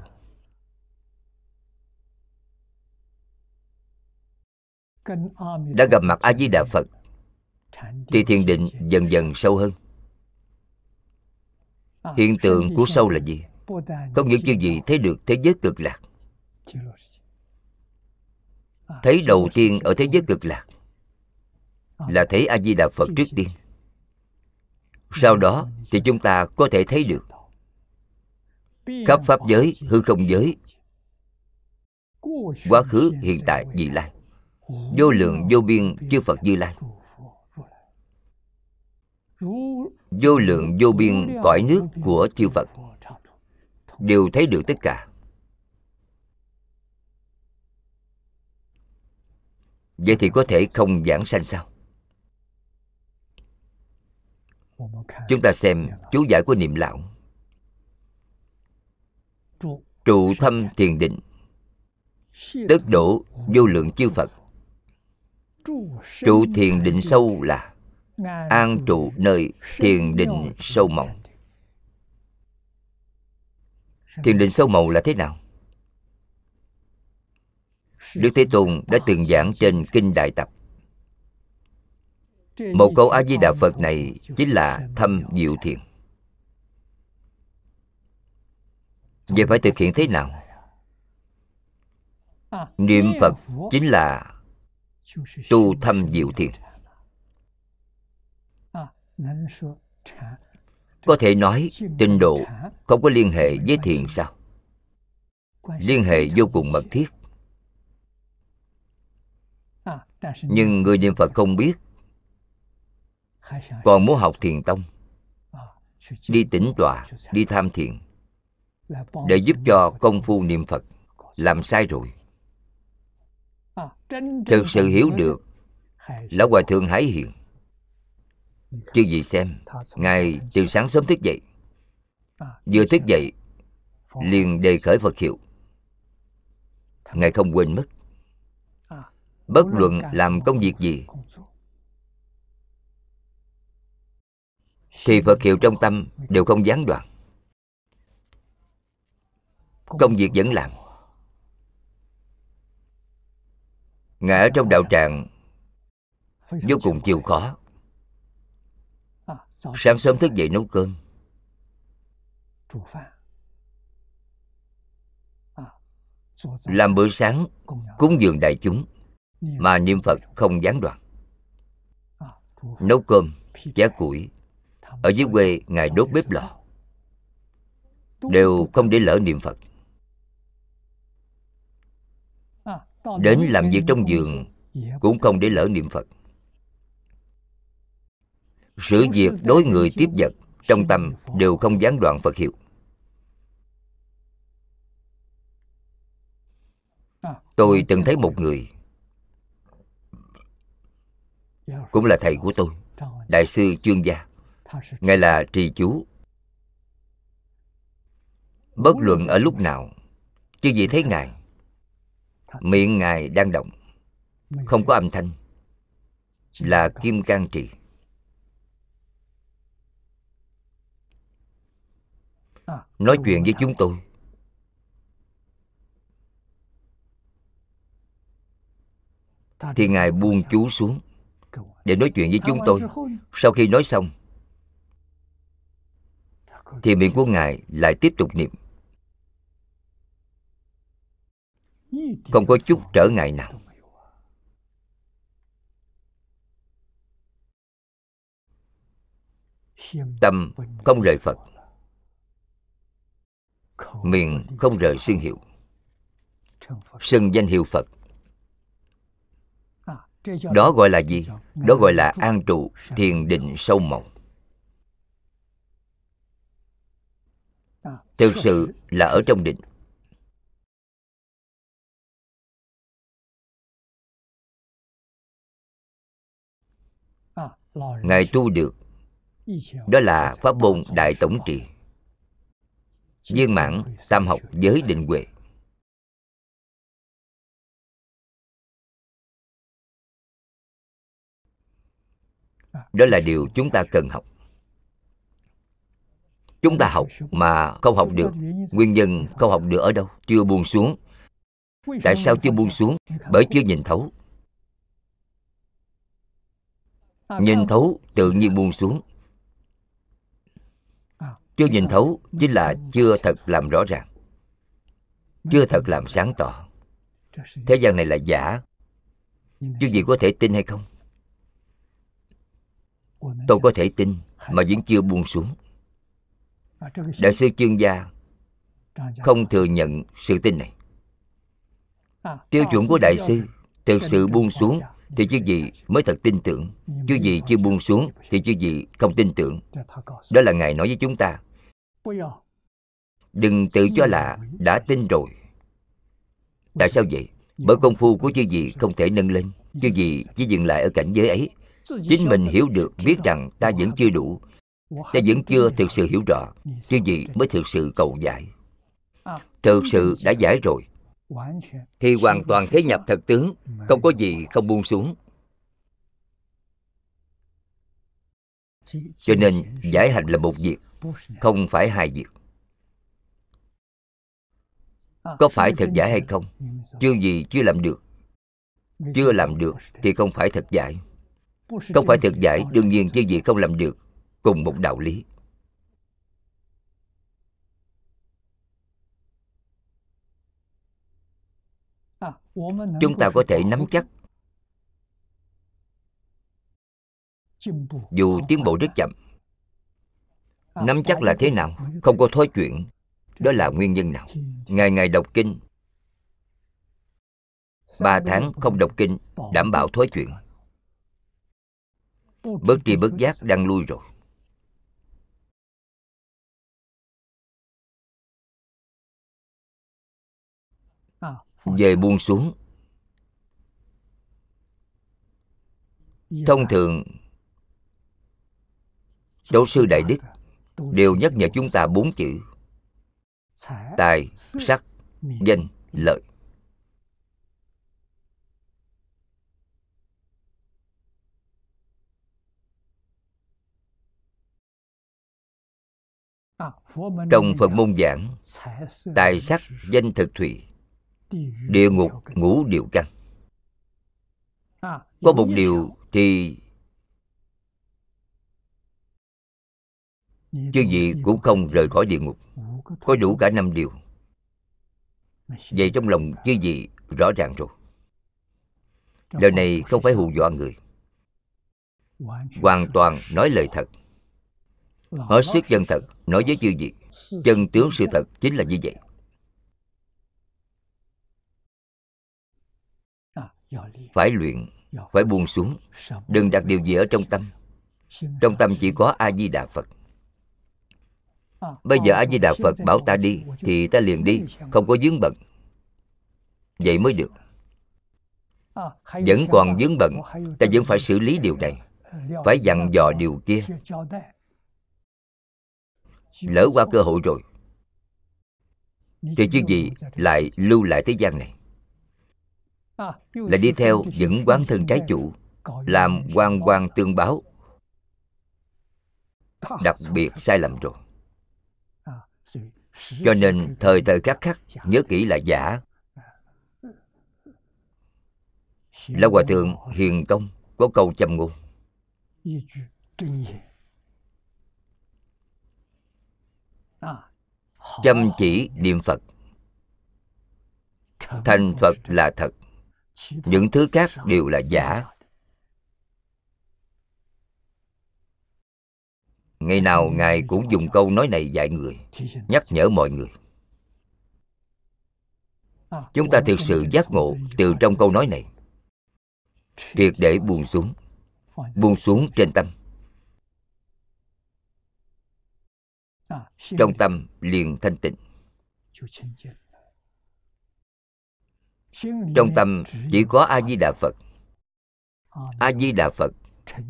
Đã gặp mặt a di đà phật, thì thiền định dần dần sâu hơn. Hiện tượng của sâu là gì? Không những chưa gì thấy được thế giới cực lạc. Thấy đầu tiên ở thế giới cực lạc là thấy a di đà phật trước tiên sau đó thì chúng ta có thể thấy được. Khắp pháp giới, hư không giới, quá khứ, hiện tại vị lai. Vô lượng, vô biên, chư phật như lai. Vô lượng, vô biên, cõi nước của chư phật. Đều thấy được tất cả. Vậy thì có thể không giảng sanh sao? Chúng ta xem chú giải của niệm lão. Trụ thâm thiền định tức độ vô lượng chư phật. Trụ thiền định sâu là an trụ nơi thiền định sâu mộng. Thiền định sâu mộng là thế nào? Đức thế tôn đã từng giảng trên kinh đại tập một câu a di đà phật này chính là thâm diệu thiền vậy phải thực hiện thế nào? Niệm phật chính là tu thâm diệu thiền có thể nói tinh độ không có liên hệ với thiền sao? Liên hệ vô cùng mật thiết. Nhưng người niệm phật không biết còn muốn học thiền tông đi tĩnh tọa đi tham thiền để giúp cho công phu niệm phật làm sai rồi. Thực sự hiểu được lão hòa thượng hải hiền. Chứ gì xem ngài từ sáng sớm thức dậy vừa thức dậy liền đề khởi phật hiệu. Ngài không quên mất. Bất luận làm công việc gì thì phật hiệu trong tâm đều không gián đoạn. Công việc vẫn làm. Ngã ở trong đạo tràng, vô cùng chịu khó. Sáng sớm thức dậy nấu cơm. Làm bữa sáng, cúng dường đại chúng, mà niệm phật không gián đoạn. Nấu cơm chẻ củi ở dưới quê, ngài đốt bếp lò. Đều không để lỡ niệm phật. Đến làm việc trong giường, cũng không để lỡ niệm phật. Sự việc đối người tiếp vật trong tâm đều không gián đoạn phật hiệu. Tôi từng thấy một người, cũng là thầy của tôi, đại sư chương gia ngài là trì chú. Bất luận ở lúc nào chứ gì thấy ngài miệng ngài đang động không có âm thanh là kim cang trì. Nói chuyện với chúng tôi. Thì ngài buông chú xuống để nói chuyện với chúng tôi. Sau khi nói xong thì miệng của ngài lại tiếp tục niệm. Không có chút trở ngại nào. Tâm không rời phật. Miệng không rời xương hiệu. Xưng danh hiệu phật. Đó đó gọi là gì? Đó gọi là an trụ thiền định sâu mộng. Thực sự là ở trong định ngài tu được. Đó là pháp môn đại tổng trì. Viên mãn tam học giới định huệ. Đó là điều chúng ta cần học chúng ta học mà không học được. Nguyên nhân không học được ở đâu? Chưa buông xuống. Tại sao chưa buông xuống? Bởi chưa nhìn thấu. Nhìn thấu tự nhiên buông xuống. Chưa nhìn thấu chính là chưa thật làm rõ ràng. Chưa thật làm sáng tỏ. Thế gian này là giả. Chứ gì có thể tin hay không? Tôi có thể tin mà vẫn chưa buông xuống đại sư chương gia không thừa nhận sự tin này. Tiêu chuẩn của đại sư thực sự buông xuống thì chứ gì mới thật tin tưởng. Chứ gì chưa buông xuống thì chứ gì không tin tưởng. Đó là ngài nói với chúng ta. Đừng tự cho là đã tin rồi. Tại sao vậy? Bởi công phu của chư gì không thể nâng lên. Chư gì chỉ dừng lại ở cảnh giới ấy. Chính mình hiểu được biết rằng ta vẫn chưa đủ ta vẫn chưa thực sự hiểu rõ chư gì mới thực sự cầu giải. Thực sự đã giải rồi. Thì hoàn toàn thế nhập thật tướng, không có gì không buông xuống. Cho nên giải hành là một việc, không phải hai việc. Có phải thật giải hay không? Chưa gì chưa làm được. Chưa làm được thì không phải thật giải. Không phải thật giải, đương nhiên chưa gì không làm được cùng một đạo lý. Chúng ta có thể nắm chắc. Dù tiến bộ rất chậm nắm chắc là thế nào? không có thói chuyện đó là nguyên nhân nào? ngày ngày đọc kinh. Ba tháng không đọc kinh đảm bảo thói chuyện. Bất tri bất giác đang lui rồi về buông xuống. Thông thường đấu sư đại đức đều nhắc nhở chúng ta bốn chữ tài, sắc, danh, lợi. Trong phật môn giảng, tài, sắc, danh thực thủy địa ngục ngũ điều căn. có một điều thì chứ gì cũng không rời khỏi địa ngục. Có đủ cả năm điều. Vậy trong lòng chứ gì rõ ràng rồi. Lời này không phải hù dọa người. Hoàn toàn nói lời thật. Hết sức chân thật nói với chư gì chân tướng sự thật chính là như vậy phải luyện, phải buông xuống. Đừng đặt điều gì ở trong tâm. Trong tâm chỉ có a di đà phật. Bây giờ a di đà phật bảo ta đi, thì ta liền đi, không có vướng bận. Vậy mới được. Vẫn còn vướng bận, ta vẫn phải xử lý điều này. Phải dặn dò điều kia. Lỡ qua cơ hội rồi, thì chứ gì lại lưu lại thế gian này? Là đi theo những quán thân trái chủ, làm quan quan tương báo. Đặc biệt sai lầm rồi. Cho nên thời thời khắc khắc, nhớ kỹ là giả. Là hòa thượng hiền công có câu châm ngôn. Chăm chỉ niệm phật. Thành phật là thật những thứ khác đều là giả. Ngày nào ngài cũng dùng câu nói này dạy người nhắc nhở mọi người. 啊 chúng ta thực sự giác ngộ từ trong câu nói này. Triệt để buông xuống. Buông xuống trên tâm. Trong tâm liền thanh tịnh trong tâm chỉ có a di đà phật. A di đà phật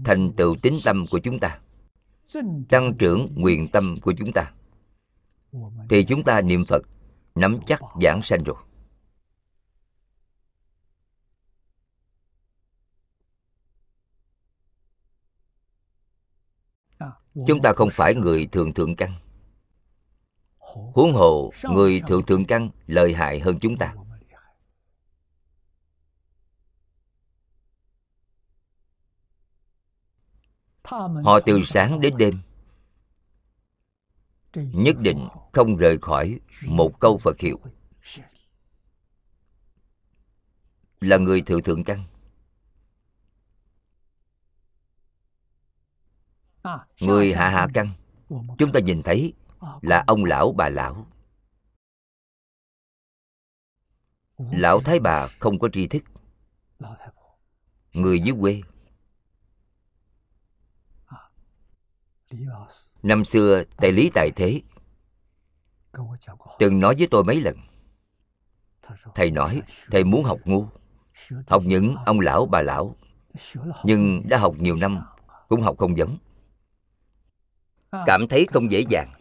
thành tựu tính tâm của chúng ta, tăng trưởng nguyện tâm của chúng ta. Thì chúng ta niệm phật, nắm chắc giảng sanh rồi. Chúng ta không phải người thường thượng căn. Huống hồ người thượng thượng căn lợi hại hơn chúng ta. Họ từ sáng đến đêm. Nhất định không rời khỏi một câu phật hiệu. Là người thượng thượng căn. Người hạ hạ căn. Chúng ta nhìn thấy là ông lão bà lão. Lão thái bà không có tri thức. Người dưới quê năm xưa thầy lý tài thế từng nói với tôi mấy lần. Thầy nói, thầy muốn học ngu, học những ông lão bà lão, nhưng đã học nhiều năm, cũng học không giống. Cảm thấy không dễ dàng.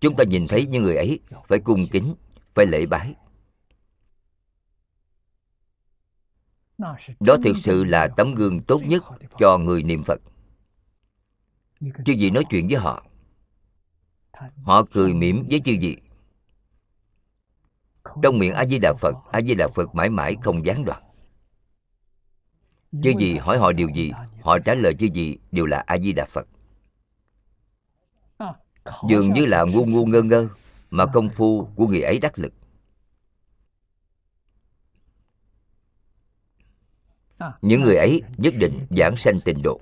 Chúng ta nhìn thấy những người ấy phải cung kính, phải lễ bái. Đó thực sự là tấm gương tốt nhất cho người niệm phật chư vị nói chuyện với họ. Họ cười mỉm với chư vị. Trong miệng a di đà phật a di đà phật mãi mãi không gián đoạn. Chư gì hỏi họ điều gì họ trả lời chư gì đều là a di đà phật. Dường như là ngu ngu ngơ ngơ mà công phu của người ấy đắc lực. Những người ấy nhất định giảng sanh tịnh độ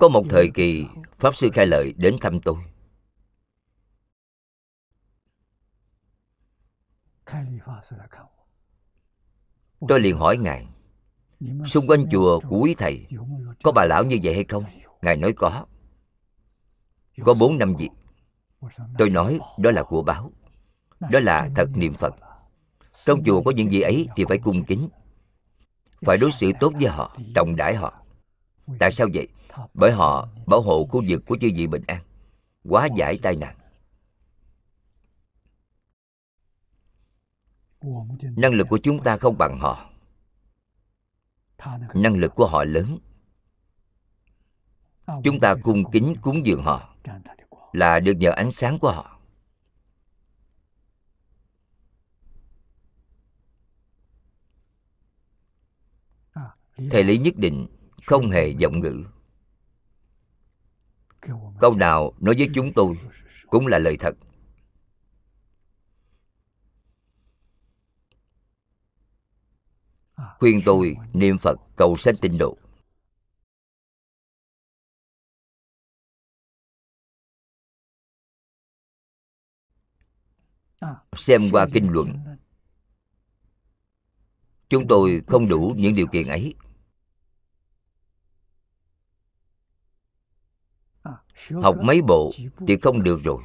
có một thời kỳ pháp sư khai lợi đến thăm tôi. Tôi liền hỏi ngài, xung quanh chùa của quý thầy, có bà lão như vậy hay không? Ngài nói có. Có bốn năm vị. tôi nói, đó là của báo. Đó là thật niệm phật. Trong chùa có những gì ấy thì phải cung kính, phải đối xử tốt với họ, trọng đãi họ. Tại sao vậy? Bởi họ bảo hộ khu vực của chư vị bình an. Quá giải tai nạn. Năng lực của chúng ta không bằng họ. Năng lực của họ lớn. Chúng ta cung kính cúng dường họ là được nhờ ánh sáng của họ. Thầy lý nhất định không hề giọng ngữ câu nào nói với chúng tôi cũng là lời thật. Khuyên tôi niệm phật cầu sanh tịnh độ. Xem qua kinh luận, chúng tôi không đủ những điều kiện ấy. Học mấy bộ thì không được rồi.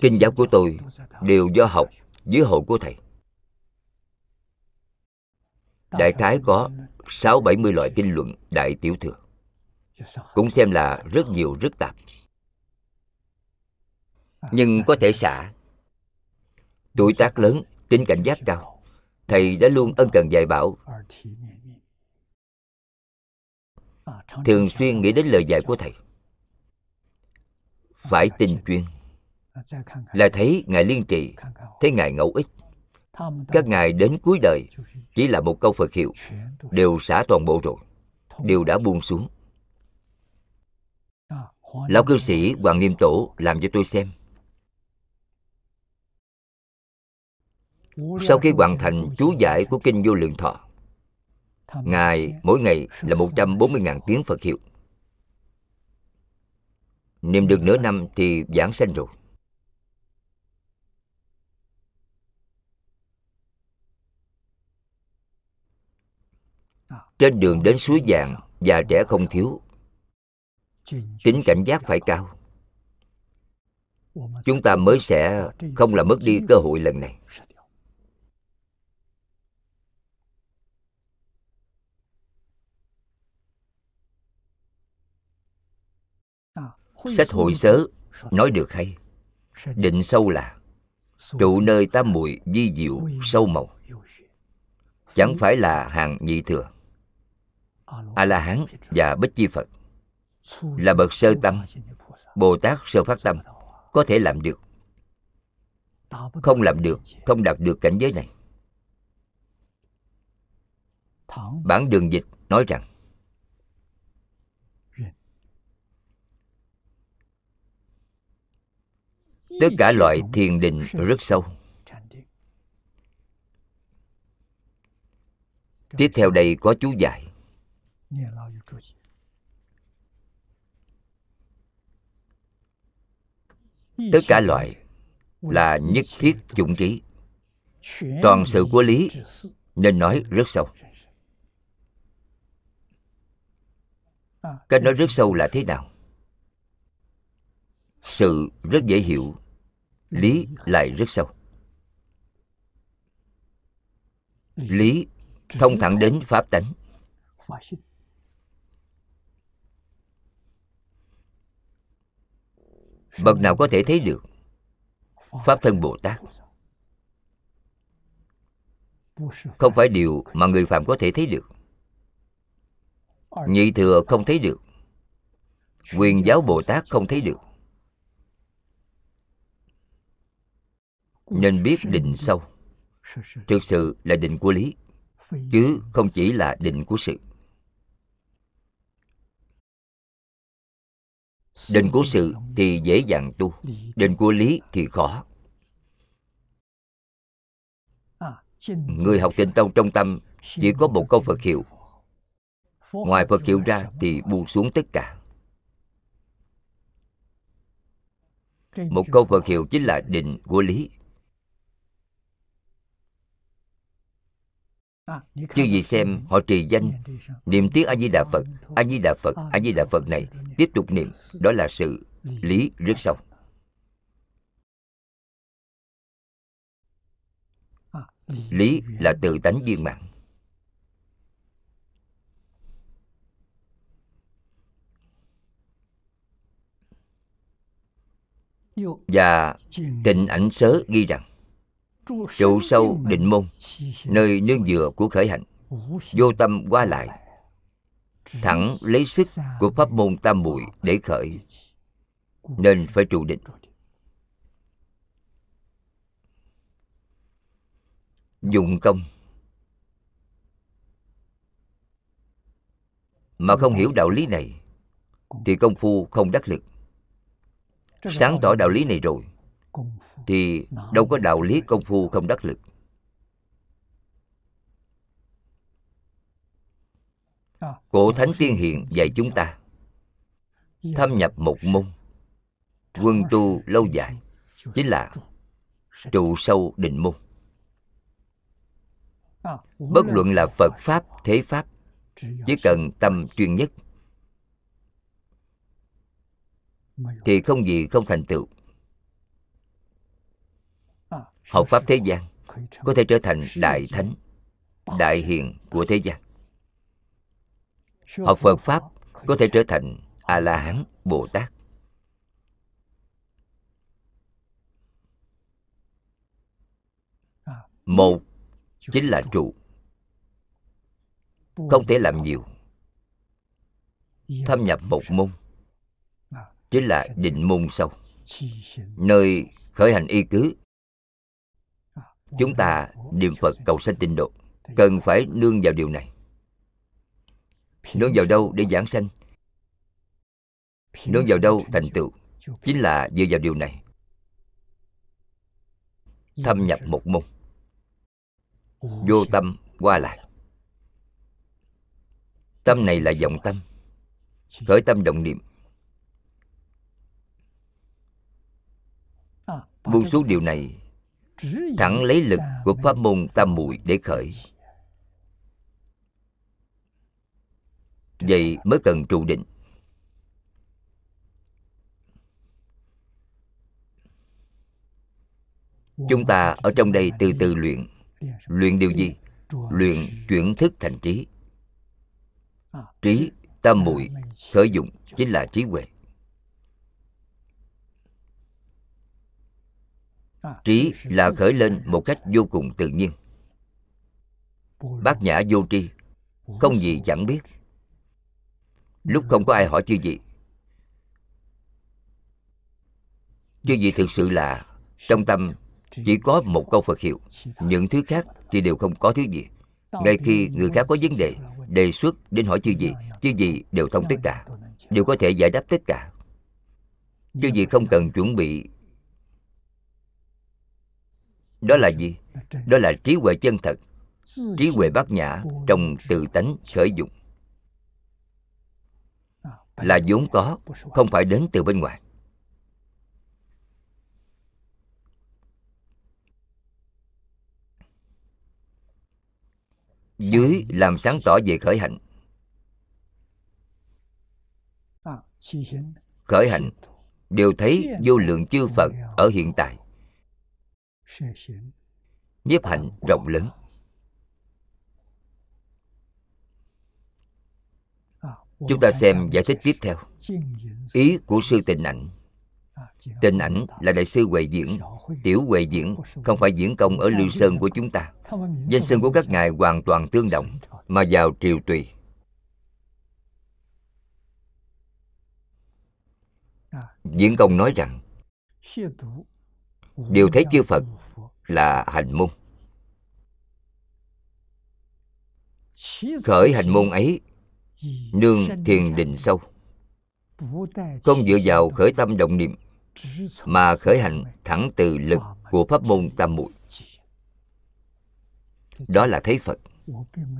Kinh giáo của tôi đều do học dưới hội của thầy. Đại khái có sáu bảy mươi loại kinh luận đại tiểu thừa. Cũng xem là rất nhiều, rất tạp. Nhưng có thể xả. Tuổi tác lớn tính cảnh giác cao. Thầy đã luôn ân cần dạy bảo thường xuyên nghĩ đến lời dạy của thầy. Phải tình chuyên. Là thấy ngài liên trì, thấy ngài ngẫu ích. Các ngài đến cuối đời chỉ là một câu phật hiệu, đều xả toàn bộ rồi, đều đã buông xuống. Lão cư sĩ hoàng niêm tổ làm cho tôi xem. Sau khi hoàn thành chú giải của kinh vô lượng thọ Ngài mỗi ngày là 140.000 tiếng Phật hiệu. Niệm được nửa năm thì giảng sanh rồi. Trên đường đến suối vàng Già trẻ không thiếu Tính cảnh giác phải cao. Chúng ta mới sẽ không làm mất đi cơ hội lần này Sách hội sớ nói được hay. Định sâu là Trụ nơi tam muội di diệu sâu màu. Chẳng phải là hàng nhị thừa. A-la-hán và Bích Chi Phật Là bậc sơ tâm Bồ Tát sơ phát tâm, Có thể làm được. Không làm được, Không đạt được cảnh giới này. Bản đường dịch nói rằng tất cả loại thiền định rất sâu. tiếp theo đây có chú giải. Tất cả loại là nhất thiết dụng trí. toàn sự của lý nên nói rất sâu. Cách nói rất sâu là thế nào? Sự rất dễ hiểu lý lại rất sâu. Lý thông thẳng đến pháp tánh. Bậc nào có thể thấy được pháp thân bồ tát? Không phải điều mà người phạm có thể thấy được. Nhị thừa không thấy được. Quyền giáo bồ tát không thấy được. Nên biết định sâu. Thực sự là định của lý, chứ không chỉ là định của sự. Định của sự thì dễ dàng tu, định của lý thì khó. Người học tịnh tông trong tâm chỉ có một câu phật hiệu. Ngoài phật hiệu ra thì buông xuống tất cả. Một câu phật hiệu chính là định của lý. Chứ gì xem họ trì danh Niệm tiếng A-di-đà Phật A-di-đà Phật, A-di-đà Phật này Tiếp tục niệm Đó là sự lý rất sâu Lý là tự tánh viên mạng Và tịnh ảnh sớ ghi rằng trụ sâu định môn nơi nương dựa của khởi hạnh vô tâm qua lại thẳng lấy sức của pháp môn tam muội để khởi. nên phải trụ định. Dụng công. Mà không hiểu đạo lý này thì công phu không đắc lực. Sáng tỏ đạo lý này rồi thì đâu có đạo lý công phu không đắc lực. Cổ thánh tiên hiện dạy chúng ta thâm nhập một môn quân tu lâu dài chính là trụ sâu định môn. Bất luận là phật pháp thế pháp chỉ cần tâm chuyên nhất thì không gì không thành tựu học pháp thế gian có thể trở thành đại thánh, đại hiền của thế gian. Học phật pháp có thể trở thành a la hán bồ tát một, chính là trụ. Không thể làm nhiều. Thâm nhập một môn, chính là định môn sâu. Nơi khởi hành y cứ chúng ta niệm phật cầu sanh tịnh độ, cần phải nương vào điều này. Nương vào đâu để giảng sanh? Nương vào đâu thành tựu? Chính là dựa vào điều này. Thâm nhập một môn. Vô tâm qua lại. Tâm này là vọng tâm. Khởi tâm động niệm. Buông xuống điều này thẳng lấy lực của pháp môn tam muội để khởi. Vậy mới cần trụ định. Chúng ta ở trong đây từ từ luyện. Luyện điều gì? Luyện chuyển thức thành trí. Trí tam muội khởi dụng chính là trí huệ. Trí là khởi lên một cách vô cùng tự nhiên. Bát nhã vô tri không gì chẳng biết. Lúc không có ai hỏi chư gì chư gì thực sự là trong tâm chỉ có một câu phật hiệu. những thứ khác thì đều không có thứ gì. Ngay khi người khác có vấn đề đề xuất đến hỏi chư gì chư gì đều thông tất cả đều có thể giải đáp tất cả. Chư gì không cần chuẩn bị đó là gì? Đó là trí huệ chân thật, trí huệ bát nhã trong tự tánh khởi dụng. Là vốn có, không phải đến từ bên ngoài. Dưới làm sáng tỏ về khởi hạnh khởi hạnh đều thấy vô lượng chư phật ở hiện tại nhiếp hạnh rộng lớn. Chúng ta xem giải thích tiếp theo. ý của sư tình ảnh. Tình ảnh là đại sư huệ diễn. tiểu huệ diễn không phải diễn công ở lưu sơn của chúng ta. danh xưng của các ngài hoàn toàn tương đồng mà vào triều tùy. Diễn công nói rằng đều thấy chư phật là hành môn. Khởi hành môn ấy, nương thiền định sâu. Không dựa vào khởi tâm động niệm, mà khởi hành thẳng từ lực của pháp môn tam muội. Đó là thấy phật.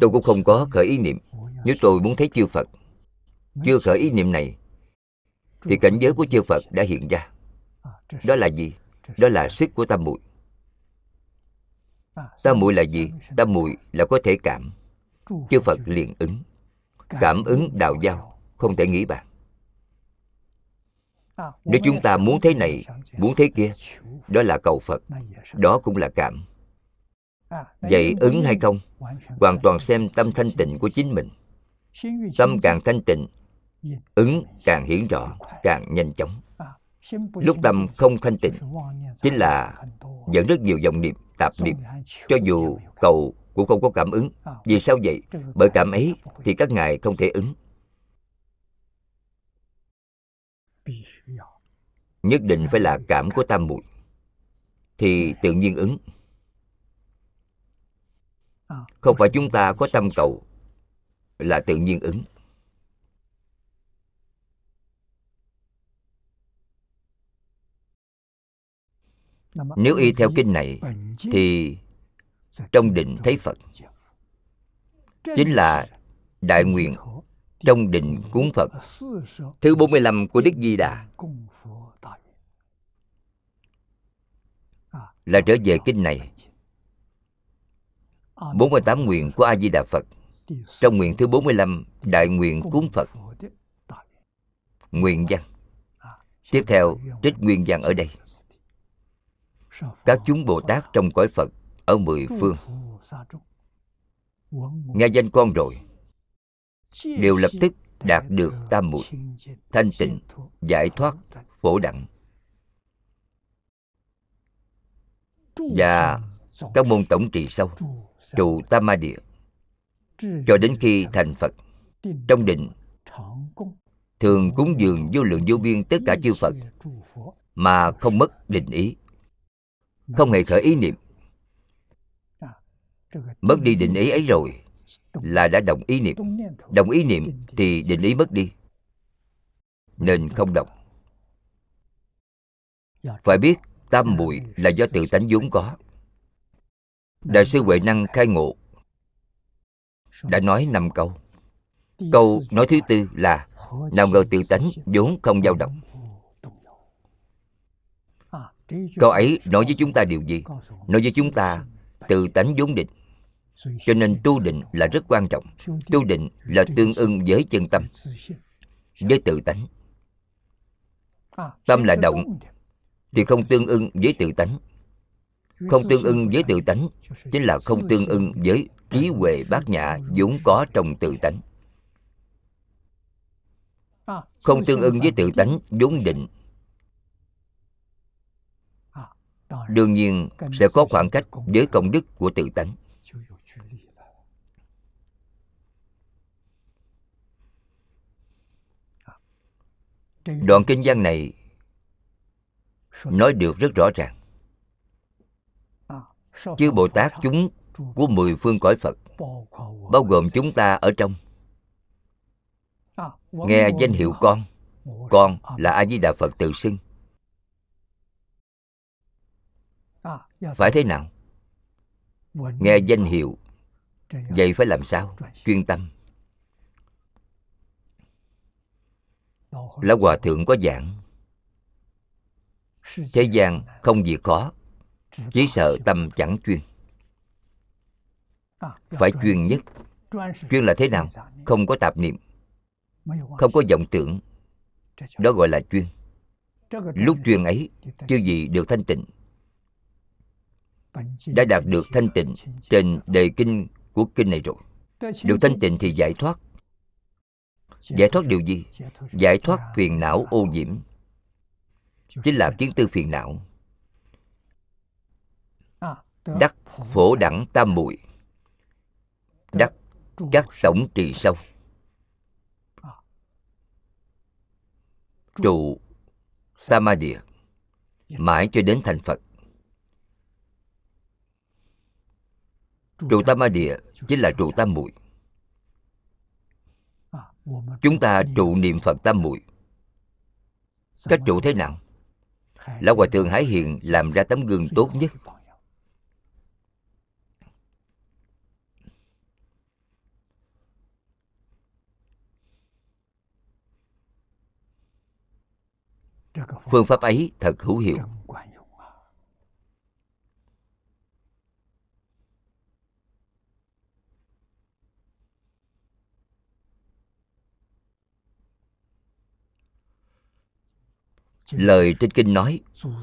Tôi cũng không có khởi ý niệm. Nếu tôi muốn thấy chư phật, chưa khởi ý niệm này, thì cảnh giới của chư phật đã hiện ra. Đó là gì? Đó là sức của tam muội tam muội là gì? Tam muội là có thể cảm. Chư phật liền ứng. Cảm ứng đạo giao, không thể nghĩ bàn. Nếu chúng ta muốn thế này, muốn thế kia, đó là cầu phật. Đó cũng là cảm. Vậy ứng hay không? Hoàn toàn xem tâm thanh tịnh của chính mình. Tâm càng thanh tịnh, ứng càng hiển rõ, càng nhanh chóng lúc tâm không thanh tịnh chính là dẫn rất nhiều dòng niệm, tạp niệm. Cho dù cầu cũng không có cảm ứng. Vì sao vậy? Bởi cảm ấy thì các ngài không thể ứng. Nhất định phải là cảm của tam muội, thì tự nhiên ứng. Không phải chúng ta có tâm cầu, là tự nhiên ứng. Nếu y theo kinh này, thì trong định thấy phật. Chính là đại nguyện trong định cúng Phật. Thứ 45 của Đức Di Đà Là trở về kinh này. 48 nguyện của A Di Đà Phật. Trong nguyện thứ 45 Đại nguyện cúng Phật. Nguyện văn. Tiếp theo, trích nguyên văn ở đây. Các chúng Bồ Tát trong cõi Phật Ở mười phương. Nghe danh con rồi. Đều lập tức đạt được tam muội thanh tịnh giải thoát phổ đẳng. Và các môn tổng trì sâu trụ tam ma địa cho đến khi thành phật trong định thường cúng dường vô lượng vô biên tất cả chư phật mà không mất định ý không hề khởi ý niệm. Mất đi định ý ấy rồi là đã đồng ý niệm. Đồng ý niệm thì định ý mất đi. Nên không động phải biết, tam muội là do tự tánh vốn có. Đại sư huệ năng khai ngộ, đã nói năm câu. Câu nói thứ tư là, nào ngờ tự tánh vốn không dao động câu ấy nói với chúng ta điều gì? Nói với chúng ta từ tánh vốn định. Cho nên tu định là rất quan trọng. Tu định là tương ưng với chân tâm, với tự tánh. Tâm là động thì không tương ưng với tự tánh. Không tương ưng với tự tánh chính là không tương ưng với trí huệ bát nhã vốn có trong tự tánh. Không tương ưng với tự tánh vốn định đương nhiên sẽ có khoảng cách với công đức của tự tánh. Đoạn kinh văn này nói được rất rõ ràng. Chư bồ tát chúng của mười phương cõi phật, bao gồm chúng ta ở trong, nghe danh hiệu con con là a di đà phật tự xưng. Phải thế nào? Nghe danh hiệu vậy phải làm sao? Chuyên tâm. Lão hòa thượng có giảng. Thế gian không gì khó chỉ sợ tâm chẳng chuyên. Phải chuyên nhất. Chuyên là thế nào? Không có tạp niệm. Không có vọng tưởng. Đó gọi là chuyên. Lúc chuyên ấy chưa gì được thanh tịnh đã đạt được thanh tịnh trên đề kinh của kinh này rồi. Được thanh tịnh thì giải thoát. Giải thoát điều gì? Giải thoát phiền não ô nhiễm. Chính là kiến tư phiền não. Đắc phổ đẳng tam muội. Đắc các tổng trì sâu trụ Sama Địa mãi cho đến thành Phật. Trụ Tam Ma Địa chính là trụ tam muội. Chúng ta trụ niệm Phật tam muội. Cách trụ thế nào? Lão Hòa Thượng Hải Hiền làm ra tấm gương tốt nhất. phương pháp ấy thật hữu hiệu lời trên kinh nói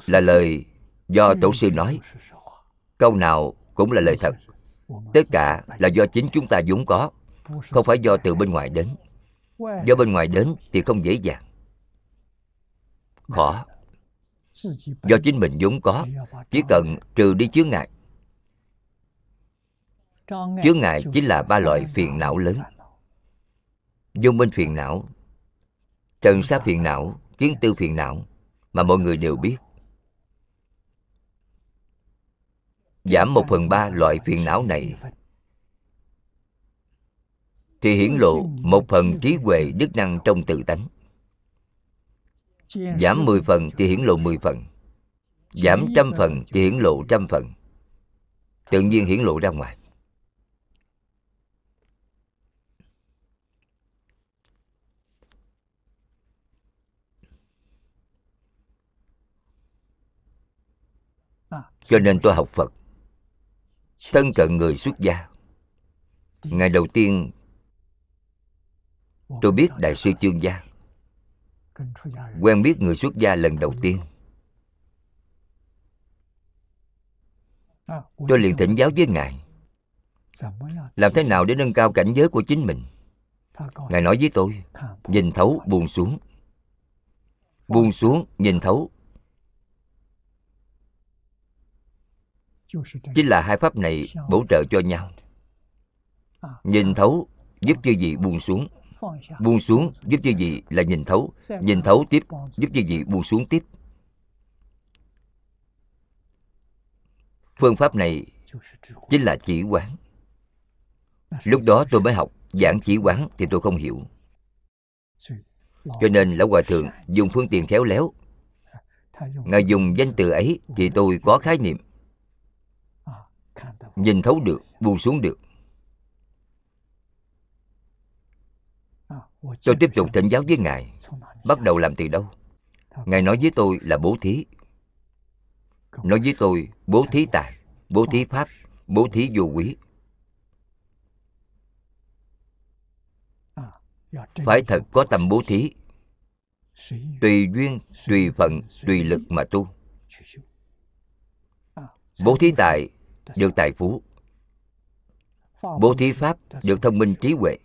là lời do tổ sư nói. câu nào cũng là lời thật. Tất cả là do chính chúng ta vốn có không phải do từ bên ngoài đến. Do bên ngoài đến thì không dễ dàng. Khó. Do chính mình vốn có chỉ cần trừ đi chướng ngại. Chướng ngại chính là ba loại phiền não lớn. Vô minh phiền não trần sa phiền não kiến tư phiền não mà mọi người đều biết. Giảm một phần ba loại phiền não này. Thì hiển lộ một phần trí huệ đức năng trong tự tánh. Giảm 10 phần thì hiển lộ 10 phần. Giảm trăm phần thì hiển lộ trăm phần. Tự nhiên hiển lộ ra ngoài. Cho nên tôi học Phật. Thân cận người xuất gia. Ngày đầu tiên, Tôi biết Đại sư Chương Gia. Quen biết người xuất gia lần đầu tiên. Tôi liền thỉnh giáo với ngài. Làm thế nào để nâng cao cảnh giới của chính mình? Ngài nói với tôi, nhìn thấu, buông xuống. Buông xuống, nhìn thấu chính là hai pháp này bổ trợ cho nhau. Nhìn thấu giúp cho gì buông xuống. Buông xuống giúp cho gì là nhìn thấu. Nhìn thấu tiếp giúp cho gì buông xuống tiếp. Phương pháp này chính là chỉ quán. Lúc đó tôi mới học giảng chỉ quán thì tôi không hiểu. Cho nên lão hòa thượng dùng phương tiện khéo léo. Ngài dùng danh từ ấy thì tôi có khái niệm nhìn thấu được, buông xuống được. Tôi tiếp tục thỉnh giáo với ngài. Bắt đầu làm từ đâu? Ngài nói với tôi là bố thí. Nói với tôi, bố thí tài, bố thí pháp, bố thí vô quý. Phải thật có tâm bố thí. Tùy duyên, tùy phận, tùy lực mà tu. Bố thí tài được tài phú. Bố thí pháp được thông minh trí huệ.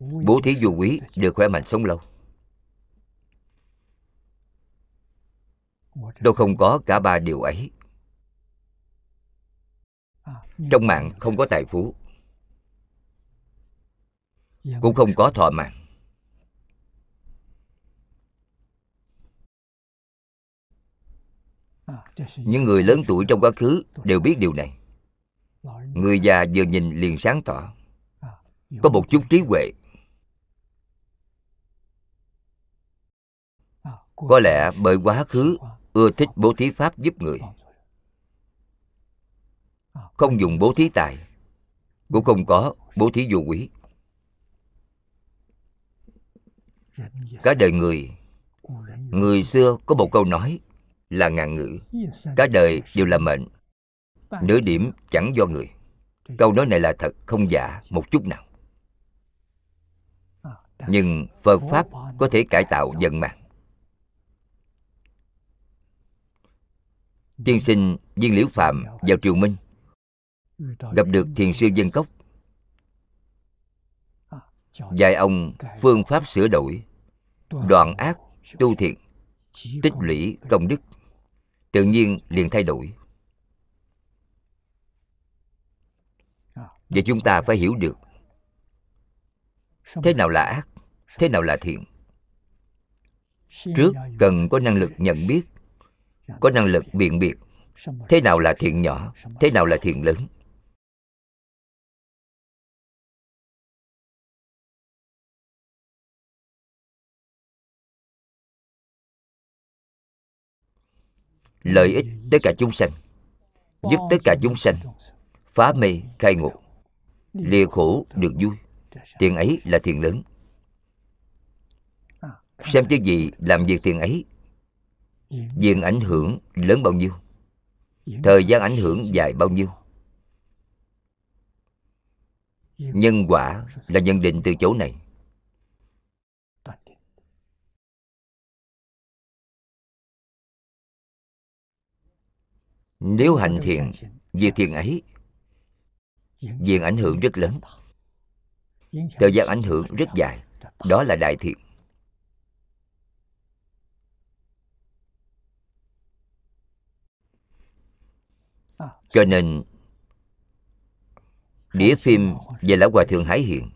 Bố thí vô quý được khỏe mạnh sống lâu. Tôi không có cả ba điều ấy. Trong mạng không có tài phú. Cũng không có thọ mạng. Những người lớn tuổi trong quá khứ đều biết điều này người già vừa nhìn liền sáng tỏ. Có một chút trí huệ. Có lẽ bởi quá khứ ưa thích bố thí pháp giúp người. Không dùng bố thí tài cũng không có bố thí vô quý. Cả đời người người xưa có một câu nói là ngàn ngữ. Cả đời đều là mệnh nửa điểm chẳng do người. Câu nói này là thật không giả một chút nào. Nhưng phật pháp có thể cải tạo vận mạng. Tiên sinh viên liễu phạm vào triều minh. Gặp được thiền sư dân cốc. Dạy ông phương pháp sửa đổi đoạn ác tu thiện tích lũy công đức. Tự nhiên liền thay đổi và chúng ta phải hiểu được. Thế nào là ác, thế nào là thiện? Trước, cần có năng lực nhận biết, có năng lực biện biệt. Thế nào là thiện nhỏ, thế nào là thiện lớn? Lợi ích tất cả chúng sanh, giúp tất cả chúng sanh. Phá mê khai ngộ lìa khổ được vui. Tiền ấy là tiền lớn. Xem chứ gì làm việc tiền ấy, diện ảnh hưởng lớn bao nhiêu, thời gian ảnh hưởng dài bao nhiêu. Nhân quả là nhận định từ chỗ này. Nếu hành thiện, việc thiện ấy diện ảnh hưởng rất lớn. Thời gian ảnh hưởng rất dài. Đó là đại thiện. Cho nên, đĩa phim về lão hòa thượng hải hiện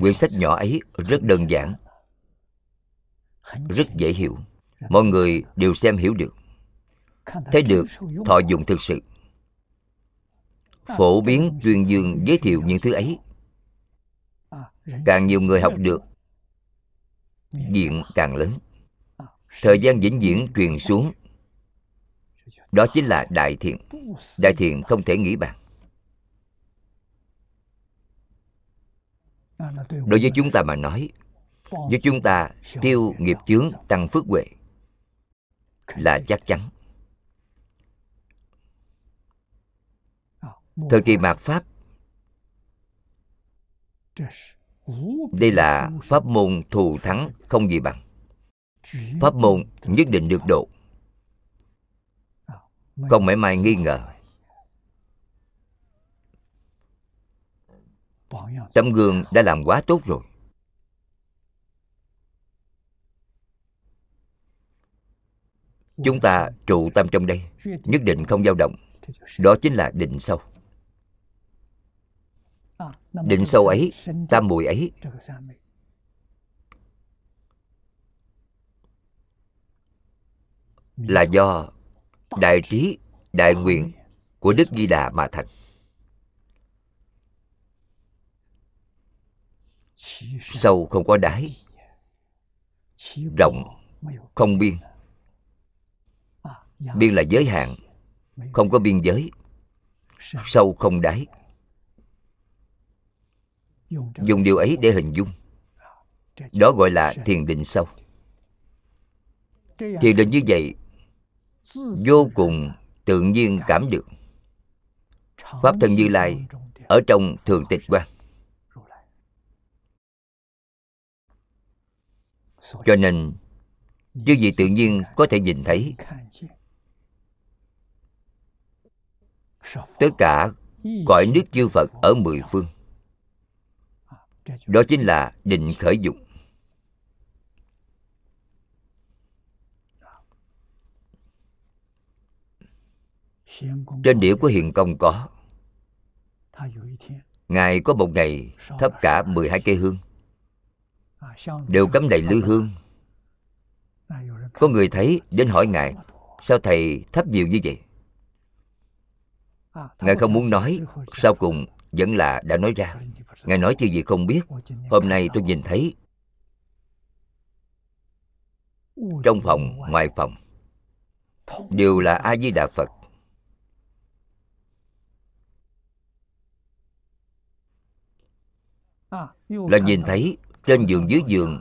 quyển sách nhỏ ấy rất đơn giản, rất dễ hiểu. Mọi người đều xem hiểu được. Thấy được, thọ dụng thực sự phổ biến tuyên dương giới thiệu những thứ ấy. Càng nhiều người học được, diện càng lớn. Thời gian vĩnh viễn truyền xuống, đó chính là đại thiện. Đại thiện không thể nghĩ bàn. Đối với chúng ta mà nói, với chúng ta tiêu nghiệp chướng, tăng phước huệ là chắc chắn. Thời kỳ mạt pháp. Đây là pháp môn thù thắng không gì bằng. Pháp môn nhất định được độ. Không mảy may nghi ngờ. Tấm gương đã làm quá tốt rồi. Chúng ta trụ tâm trong đây nhất định không dao động. Đó chính là định sâu định sâu ấy tam muội ấy. Là do đại trí đại nguyện của đức di đà mà thành sâu không có đáy rộng không biên. biên là giới hạn không có biên giới. sâu không đáy dùng điều ấy để hình dung. Đó gọi là thiền định sâu. Thiền định như vậy vô cùng tự nhiên cảm được. Pháp thân như lai ở trong thường tịch quan. Cho nên chứ gì tự nhiên có thể nhìn thấy. tất cả cõi nước chư phật ở mười phương đó chính là định khởi dụng trên đĩa của hiền công có. Ngài có một ngày thắp cả 12 cây hương. Đều cắm đầy lư hương. Có người thấy đến hỏi ngài sao thầy thắp nhiều như vậy? Ngài không muốn nói sau cùng vẫn là đã nói ra ngài nói chứ gì không biết. Hôm nay tôi nhìn thấy. Trong phòng, ngoài phòng, đều là a di đà phật. Là nhìn thấy, trên giường dưới giường,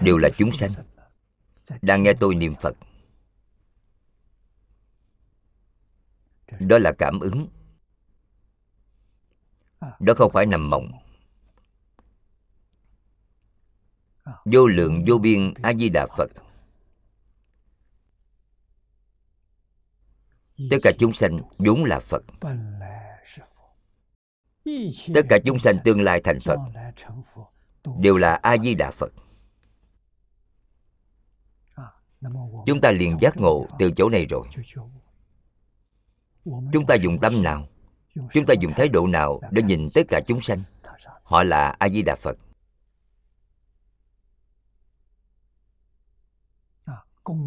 đều là chúng sanh, đang nghe tôi niệm phật. Đó là cảm ứng đó không phải nằm mộng. Vô lượng vô biên a di đà phật. Tất cả chúng sanh vốn là phật. Tất cả chúng sanh tương lai thành phật đều là a di đà phật. Chúng ta liền giác ngộ từ chỗ này rồi. Chúng ta dùng tâm nào? Chúng ta dùng thái độ nào để nhìn tất cả chúng sanh? Họ là a di đà phật.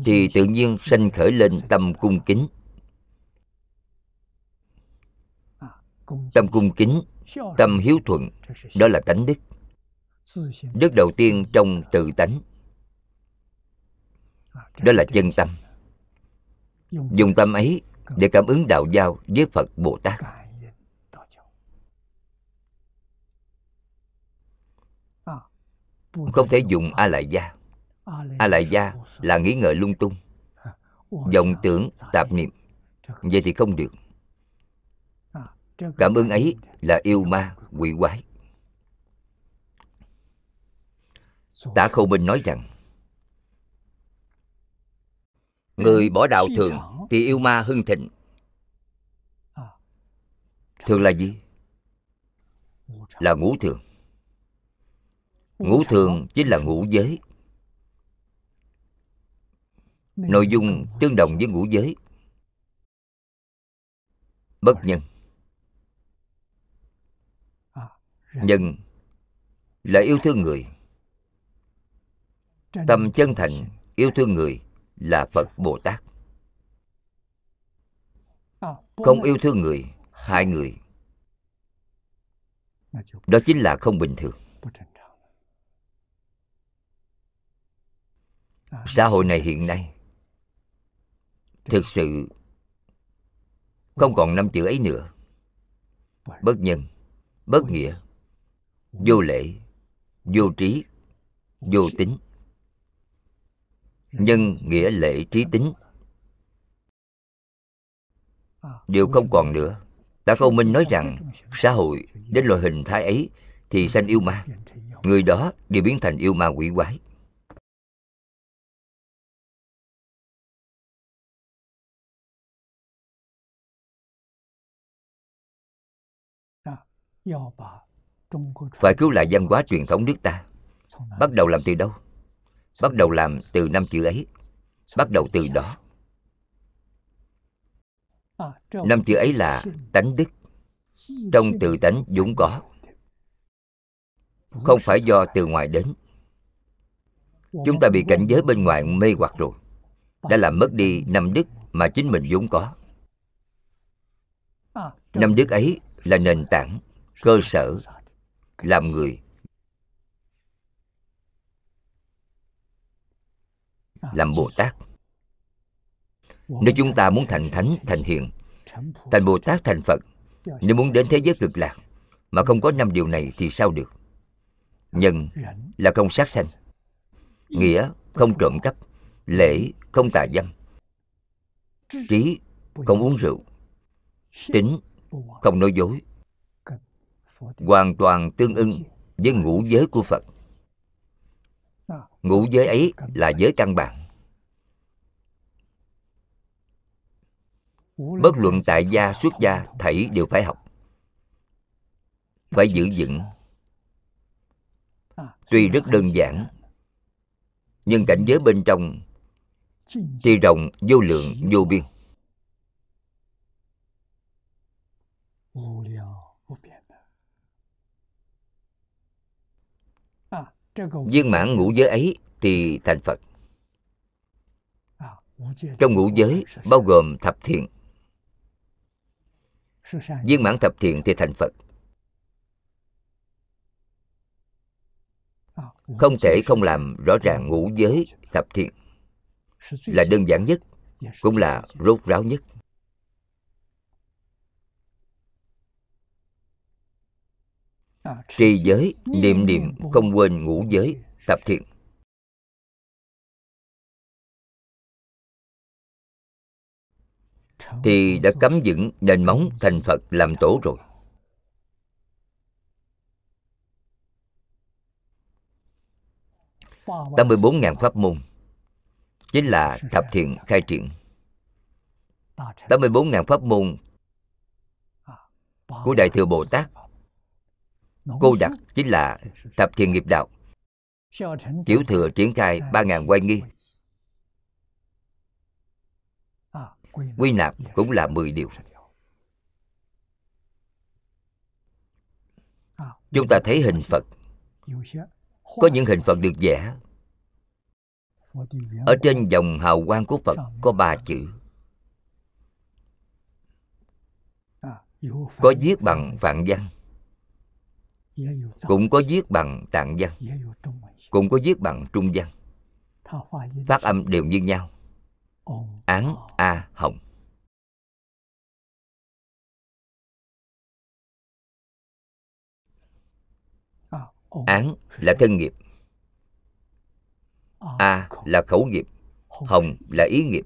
Thì tự nhiên sanh khởi lên tâm cung kính. Tâm cung kính, tâm hiếu thuận, đó là tánh đức. Đức đầu tiên trong tự tánh. Đó là chân tâm. Dùng tâm ấy để cảm ứng đạo giao với phật bồ tát. Không thể dùng a lại gia a lại gia là nghĩ ngợi lung tung. Vọng tưởng tạp niệm. Vậy thì không được. Cảm ứng ấy là yêu ma quỷ quái. Tả khâu minh nói rằng người bỏ đạo thường thì yêu ma hưng thịnh. Thường là gì? Là ngũ thường ngũ thường chính là ngũ giới. Nội dung tương đồng với ngũ giới. Bất nhân. Nhân là yêu thương người. Tâm chân thành yêu thương người là phật bồ tát. Không yêu thương người hại người. Đó chính là không bình thường xã hội này hiện nay thực sự không còn năm chữ ấy nữa. Bất nhân bất nghĩa vô lễ vô trí vô tính. Nhân nghĩa lễ trí tính. Đều không còn nữa. Đã câu minh nói rằng xã hội đến loại hình thái ấy thì sanh yêu ma. Người đó đều biến thành yêu ma quỷ quái phải cứu lại văn hóa truyền thống nước ta. Bắt đầu làm từ đâu? Bắt đầu làm từ năm chữ ấy. Bắt đầu từ đó. Năm chữ ấy là tánh đức. Trong tự tánh vốn có. Không phải do từ ngoài đến. Chúng ta bị cảnh giới bên ngoài mê hoặc rồi. Đã làm mất đi năm đức mà chính mình vốn có. Năm đức ấy là nền tảng cơ sở làm người. Làm bồ tát. Nếu chúng ta muốn thành thánh, thành hiền, thành bồ tát, thành phật, nếu muốn đến thế giới cực lạc mà không có năm điều này thì sao được? Nhân là không sát sanh, nghĩa không trộm cắp, lễ không tà dâm, trí không uống rượu, tính không nói dối hoàn toàn tương ưng với ngũ giới của phật. Ngũ giới ấy là giới căn bản. Bất luận tại gia, xuất gia, thảy đều phải học, phải giữ vững. Tuy rất đơn giản, nhưng cảnh giới bên trong thì rộng, vô lượng, vô biên. Viên mãn ngũ giới ấy thì thành phật. Trong ngũ giới bao gồm thập thiện. Viên mãn thập thiện thì thành phật. Không thể không làm rõ ràng ngũ giới thập thiện. Là đơn giản nhất, cũng là rốt ráo nhất. Trì giới niệm niệm không quên ngũ giới thập thiện. Thì đã cắm vững nền móng thành phật làm tổ rồi. 84.000 pháp môn chính là thập thiện khai triển. 84.000 pháp môn của Đại Thừa Bồ Tát Cô đặc chính là thập thiện nghiệp đạo. Tiểu thừa triển khai 3.000 quay nghi. Quy nạp cũng là 10 điều. Chúng ta thấy hình Phật. có những hình phật được vẽ. Ở trên dòng hào quang của phật có ba chữ. Có viết bằng phạn văn cũng có viết bằng tạng văn. Cũng có viết bằng trung văn. Phát âm đều như nhau. Án a hồng. Án là thân nghiệp. A là khẩu nghiệp. Hồng là ý nghiệp.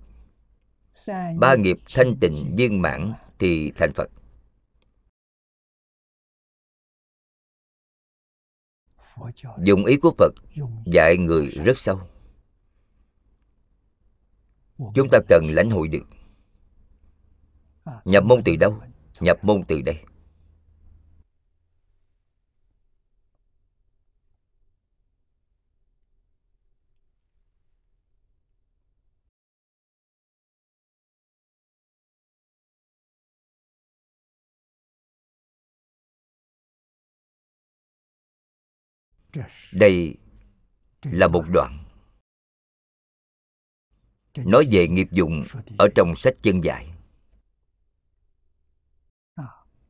Ba nghiệp thanh tịnh viên mãn thì thành phật. Dùng ý của phật dạy người rất sâu. Chúng ta cần lãnh hội được. Nhập môn từ đâu? Nhập môn từ đây. Đây là một đoạn nói về nghiệp dụng ở trong sách chân dạy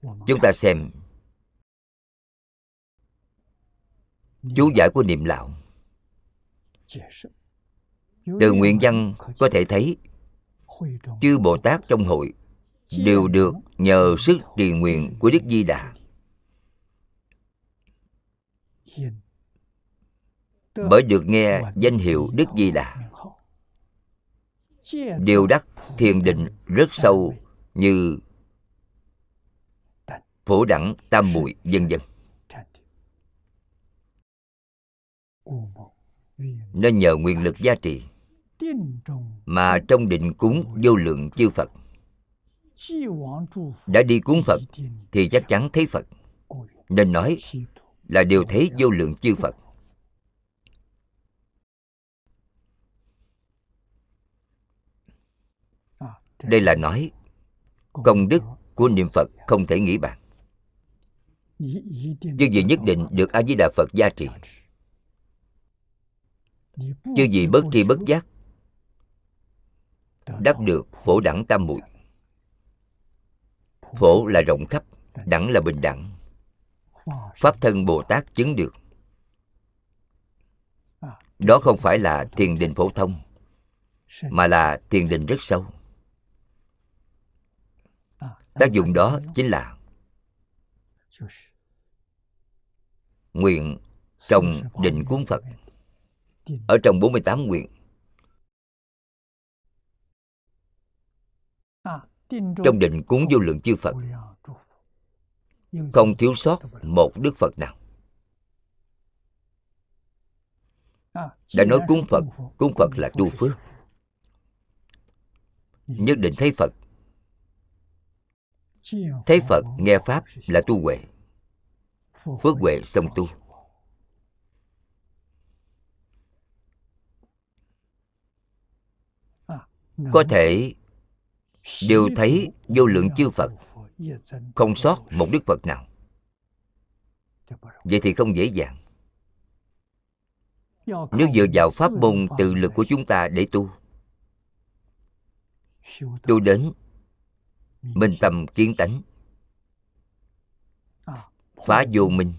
chúng ta xem chú giải của niệm lão từ nguyện văn có thể thấy chư bồ tát trong hội đều được nhờ sức trì nguyện của đức di đà bởi được nghe danh hiệu đức di đà. điều đắc thiền định rất sâu như phổ đẳng tam muội vân vân nên nhờ nguyện lực gia trì mà trong định cúng vô lượng chư phật. Đã đi cúng phật thì chắc chắn thấy phật. Nên nói là đều thấy vô lượng chư phật đây là nói, công đức của niệm phật không thể nghĩ bàn. Chư vị nhất định được a di đà phật gia trì. Chư vị bất tri bất giác đắc được phổ đẳng tam muội. Phổ là rộng khắp, đẳng là bình đẳng. Pháp thân bồ tát chứng được. Đó không phải là thiền định phổ thông, mà là thiền định rất sâu tác dụng đó chính là nguyện trong định cuốn Phật. Ở trong 48 nguyện. Trong định cúng vô lượng chư Phật, không thiếu sót một Đức Phật nào. Đã nói cúng Phật cúng Phật là tu phước. Nhất định thấy Phật thấy Phật nghe Pháp là tu huệ. Phước huệ xong tu. Có thể đều thấy vô lượng chư Phật không sót một Đức Phật nào. Vậy thì không dễ dàng. Nếu dựa vào pháp môn tự lực của chúng ta để tu tu đến minh tâm kiến tánh. Phá vô minh.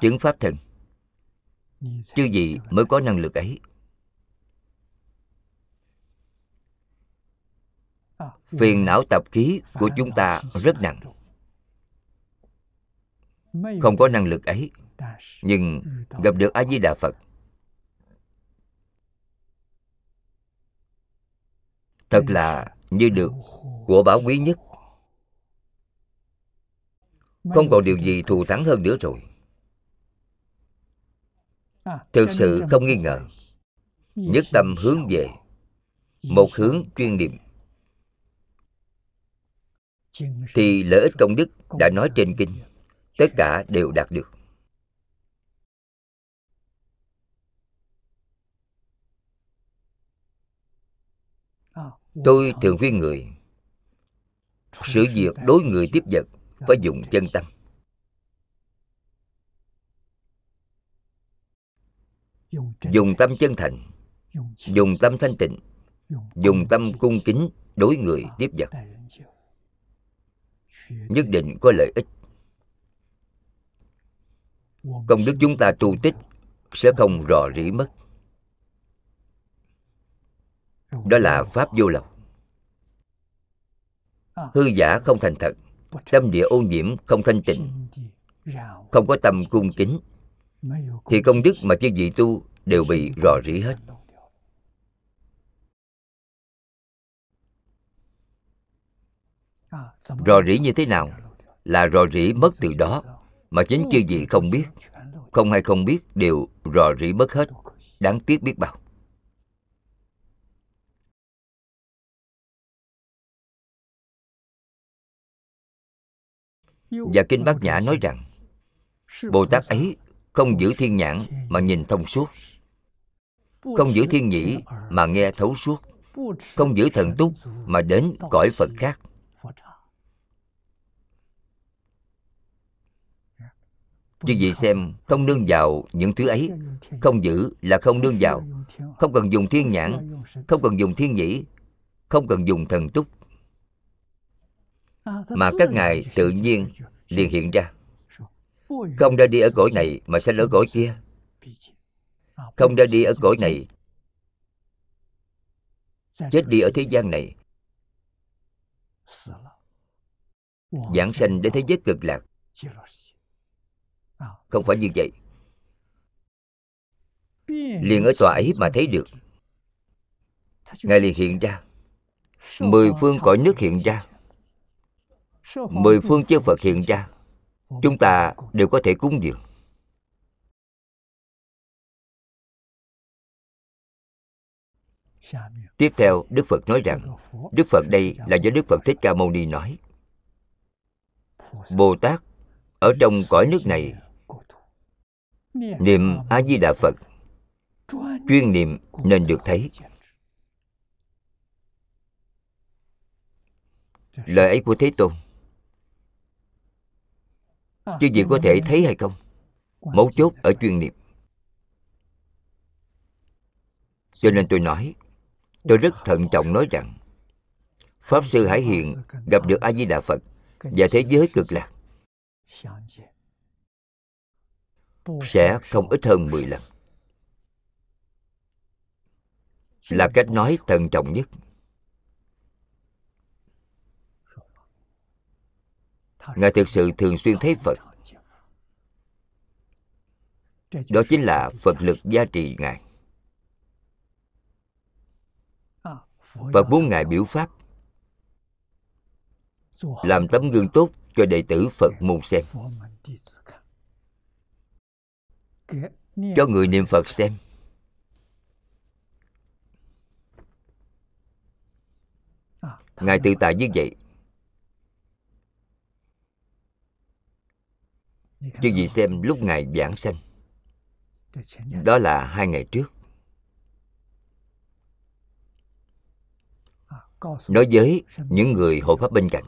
Chứng pháp thần. Chứ gì mới có năng lực ấy? Phiền não tập khí của chúng ta rất nặng. Không có năng lực ấy, nhưng gặp được a di đà phật. Thật là như được của bảo quý nhất. Không còn điều gì thù thắng hơn nữa rồi. Thực sự không nghi ngờ, nhất tâm hướng về một hướng chuyên niệm. Thì lợi ích công đức đã nói trên kinh, tất cả đều đạt được. Tôi thường khuyên người sự việc đối người tiếp vật phải dùng chân tâm. Dùng tâm chân thành, dùng tâm thanh tịnh, dùng tâm cung kính đối người tiếp vật. Nhất định có lợi ích. Công đức chúng ta tu tích sẽ không rò rỉ mất đó là pháp vô lậu hư giả không thành thật, tâm địa ô nhiễm không thanh tịnh, không có tâm cung kính, thì công đức mà chư vị tu đều bị rò rỉ hết. Rò rỉ như thế nào? Là rò rỉ mất từ đó mà chính chư vị không biết. Không hay không biết đều rò rỉ mất hết. Đáng tiếc biết bao. Và kinh bát nhã nói rằng bồ tát ấy không giữ thiên nhãn mà nhìn thông suốt. Không giữ thiên nhĩ mà nghe thấu suốt. Không giữ thần túc mà đến cõi phật khác. Chứ gì xem không nương vào những thứ ấy không giữ là không nương vào. không cần dùng thiên nhãn không cần dùng thiên nhĩ không cần dùng thần túc mà các ngài tự nhiên liền hiện ra. Không ra đi ở cõi này mà sẽ ở cõi kia. Không ra đi ở cõi này. chết đi ở thế gian này. Giảng sanh đến thế giới cực lạc. không phải như vậy. Liền ở tòa ấy mà thấy được. Ngài liền hiện ra. mười phương cõi nước hiện ra mười phương chư phật hiện ra. Chúng ta đều có thể cúng dường. Tiếp theo đức phật nói rằng đức phật đây là do đức phật thích ca mâu ni nói. Bồ tát ở trong cõi nước này niệm a di đà phật. Chuyên niệm nên được thấy. Lời ấy của thế tôn chứ gì có thể thấy hay không? Mấu chốt ở chuyên niệm cho nên tôi nói, tôi rất thận trọng nói rằng, pháp sư hải hiện gặp được a di đà phật và thế giới cực lạc. Sẽ không ít hơn 10 lần. Là cách nói thận trọng nhất. ngài thực sự thường xuyên thấy phật. Đó chính là phật lực gia trì ngài. Phật muốn ngài biểu pháp, làm tấm gương tốt cho đệ tử phật môn xem, cho người niệm phật xem. Ngài tự tại như vậy chứ vị xem lúc ngài giảng sanh. Đó là hai ngày trước. Nói với những người hộ pháp bên cạnh.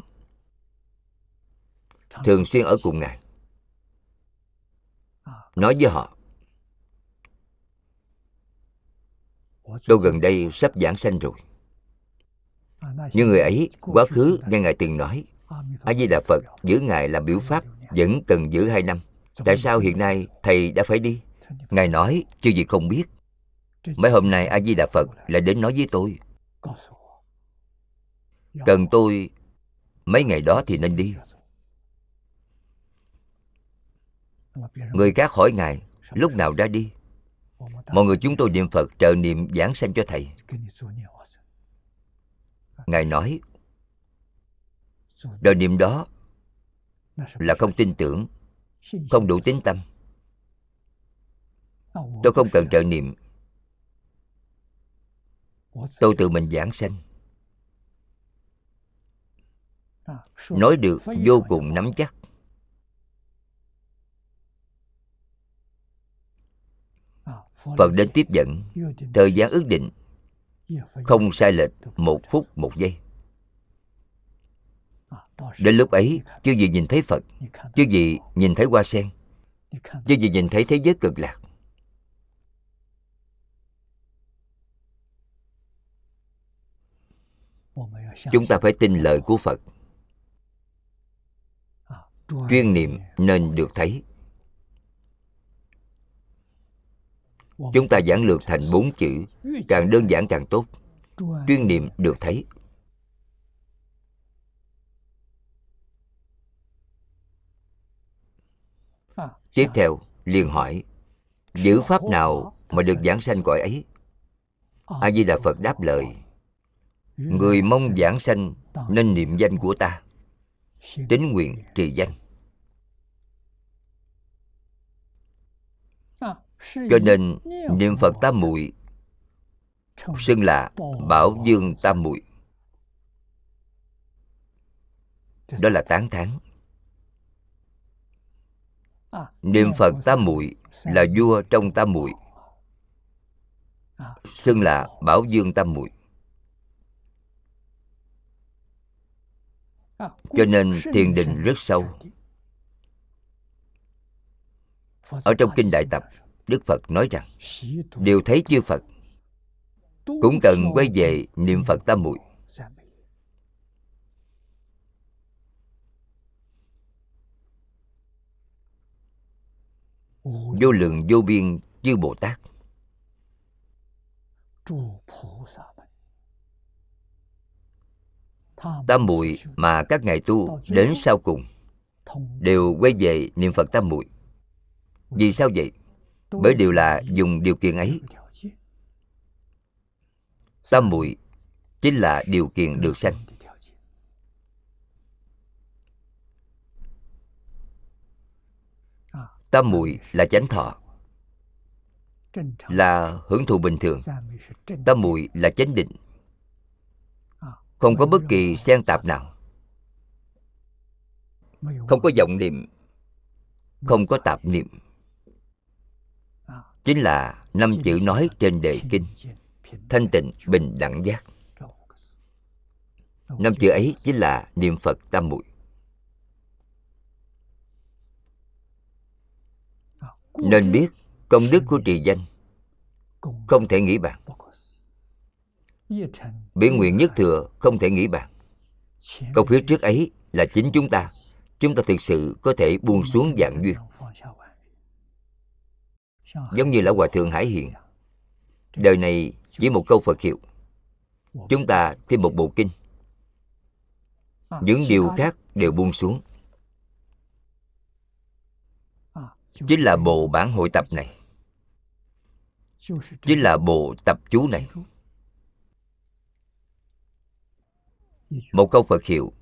Thường xuyên ở cùng ngài. Nói với họ. Tôi gần đây sắp giảng sanh rồi. Những người ấy quá khứ nghe ngài từng nói a di đà phật giữ ngài làm biểu pháp vẫn cần giữ hai năm. Tại sao hiện nay thầy đã phải đi? Ngài nói chứ gì không biết. Mấy hôm nay a di đà phật lại đến nói với tôi. Cần tôi mấy ngày đó thì nên đi. Người khác hỏi ngài lúc nào ra đi? Mọi người chúng tôi niệm phật trợ niệm giảng sanh cho thầy. Ngài nói đời niệm đó là không tin tưởng, không đủ tín tâm. Tôi không cần trợ niệm. Tôi tự mình giảng sanh. Nói được, vô cùng nắm chắc. Phật đến tiếp dẫn. Thời gian ước định, không sai lệch một phút, một giây. Đến lúc ấy, chưa gì nhìn thấy Phật, chưa gì nhìn thấy hoa sen, chưa gì nhìn thấy thế giới cực lạc. Chúng ta phải tin lời của Phật. Chuyên niệm nên được thấy. Chúng ta giảng lược thành bốn chữ Càng đơn giản càng tốt. Chuyên niệm được thấy. Tiếp theo, liền hỏi, Giữ pháp nào mà được giảng sanh cõi ấy? A-di-đà Phật đáp lời, Người mong giảng sanh nên niệm danh của ta, Tính nguyện trì danh. Cho nên, niệm Phật tam muội, Xưng là Bảo Dương Tam muội. Đó là tán thán niệm phật tam muội là vua trong tam muội, xưng là bảo dương tam muội. Cho nên thiền định rất sâu. Ở trong kinh đại tập, đức phật nói rằng, đều thấy chư phật, cũng cần quay về niệm phật tam muội. vô lượng vô biên chư Bồ Tát. Tam muội mà các ngài tu đến sau cùng đều quay về niệm Phật tam muội. Vì sao vậy? Bởi đều là dùng điều kiện ấy. Tam muội chính là điều kiện được sanh. tam muội là chánh thọ, là hưởng thụ bình thường. Tam muội là chánh định. Không có bất kỳ xen tạp nào. Không có vọng niệm. Không có tạp niệm. Chính là năm chữ nói trên đề kinh. Thanh tịnh, bình đẳng giác. Năm chữ ấy chính là niệm phật tam muội. nên biết công đức của trì danh. Không thể nghĩ bàn. Biển nguyện nhất thừa không thể nghĩ bàn. Câu phía trước ấy là chính chúng ta. Chúng ta thực sự có thể buông xuống dạng duyên. Giống như lão hòa thượng hải hiện, đời này chỉ một câu phật hiệu. Chúng ta thêm một bộ kinh. Những điều khác đều buông xuống. Chính là bộ bản hội tập này. Chính là bộ tập chú này. Một câu phật hiệu,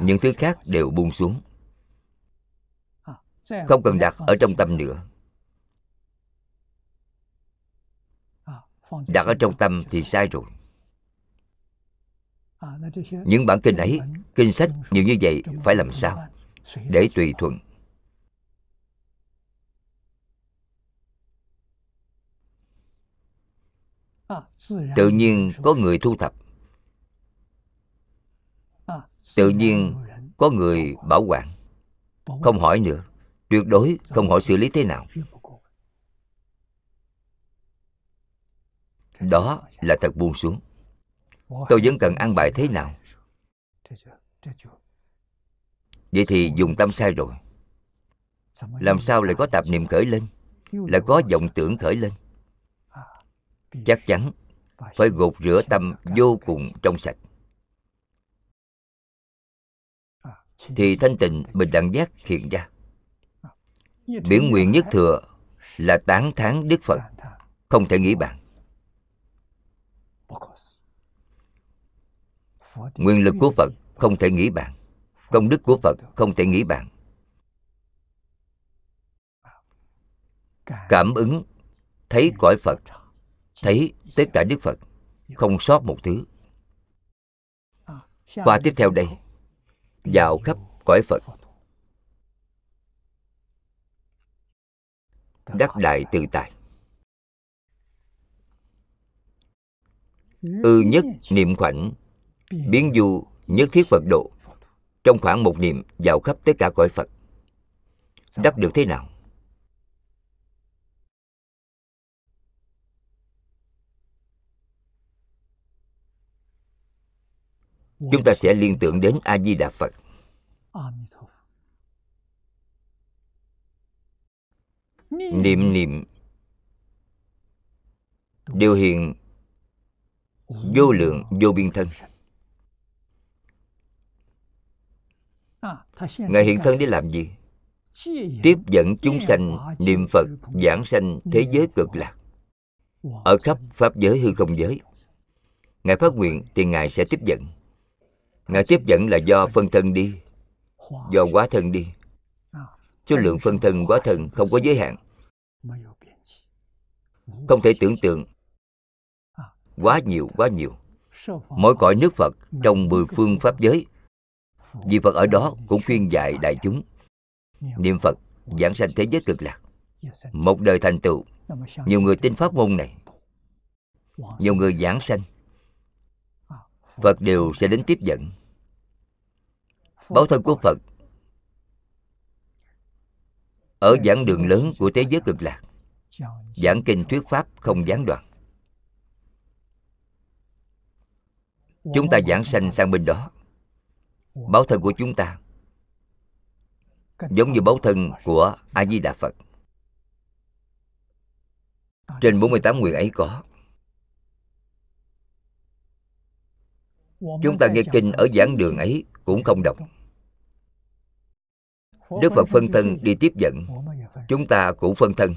những thứ khác đều buông xuống. Không cần đặt ở trong tâm nữa. Đặt ở trong tâm thì sai rồi. Những bản kinh ấy, kinh sách nhiều như vậy phải làm sao để tùy thuận? Tự nhiên có người thu thập. Tự nhiên có người bảo quản. Không hỏi nữa. Tuyệt đối không hỏi xử lý thế nào. Đó là thật buông xuống. Tôi vẫn cần ăn bài thế nào? Vậy thì dùng tâm sai rồi. Làm sao lại có tạp niệm khởi lên? Lại có vọng tưởng khởi lên chắc chắn phải gột rửa tâm vô cùng trong sạch. Thì thanh tịnh bình đẳng giác hiện ra. Biển nguyện nhất thừa là tán thán đức phật. Không thể nghĩ bạn nguyên lực của phật không thể nghĩ bạn công đức của phật không thể nghĩ bạn cảm ứng, thấy cõi phật thấy tất cả đức phật không sót một thứ. Qua tiếp theo đây dạo khắp cõi phật. Đắc đại tự tại. Ư nhất niệm khoảnh, biến du nhất thiết phật độ. Trong khoảng một niệm dạo khắp tất cả cõi phật, đắc được thế nào? Chúng ta sẽ liên tưởng đến a di đà phật. Niệm niệm. Điều hiện vô lượng, vô biên thân. Ngài hiện thân để làm gì? Tiếp dẫn chúng sanh niệm phật, giảng sanh thế giới cực lạc. Ở khắp pháp giới hư không giới, ngài phát nguyện thì ngài sẽ tiếp dẫn ngã tiếp dẫn là do phân thân đi. Do quá thân đi. Số lượng phân thân quá thân không có giới hạn. Không thể tưởng tượng. Quá nhiều quá nhiều. Mỗi cõi nước phật trong mười phương pháp giới. Vì phật ở đó cũng khuyên dạy đại chúng. Niệm phật giảng sanh thế giới cực lạc. Một đời thành tựu. Nhiều người tin pháp môn này. Nhiều người giảng sanh phật đều sẽ đến tiếp dẫn. Báo thân của phật ở giảng đường lớn của thế giới cực lạc, giảng kinh thuyết pháp không gián đoạn. Chúng ta giảng sanh sang bên đó. Báo thân của chúng ta giống như báo thân của a di đà phật. Trên 48 nguyện ấy có. Chúng ta nghe kinh ở giảng đường ấy cũng không đọc. Đức phật phân thân đi tiếp dẫn. Chúng ta cũng phân thân.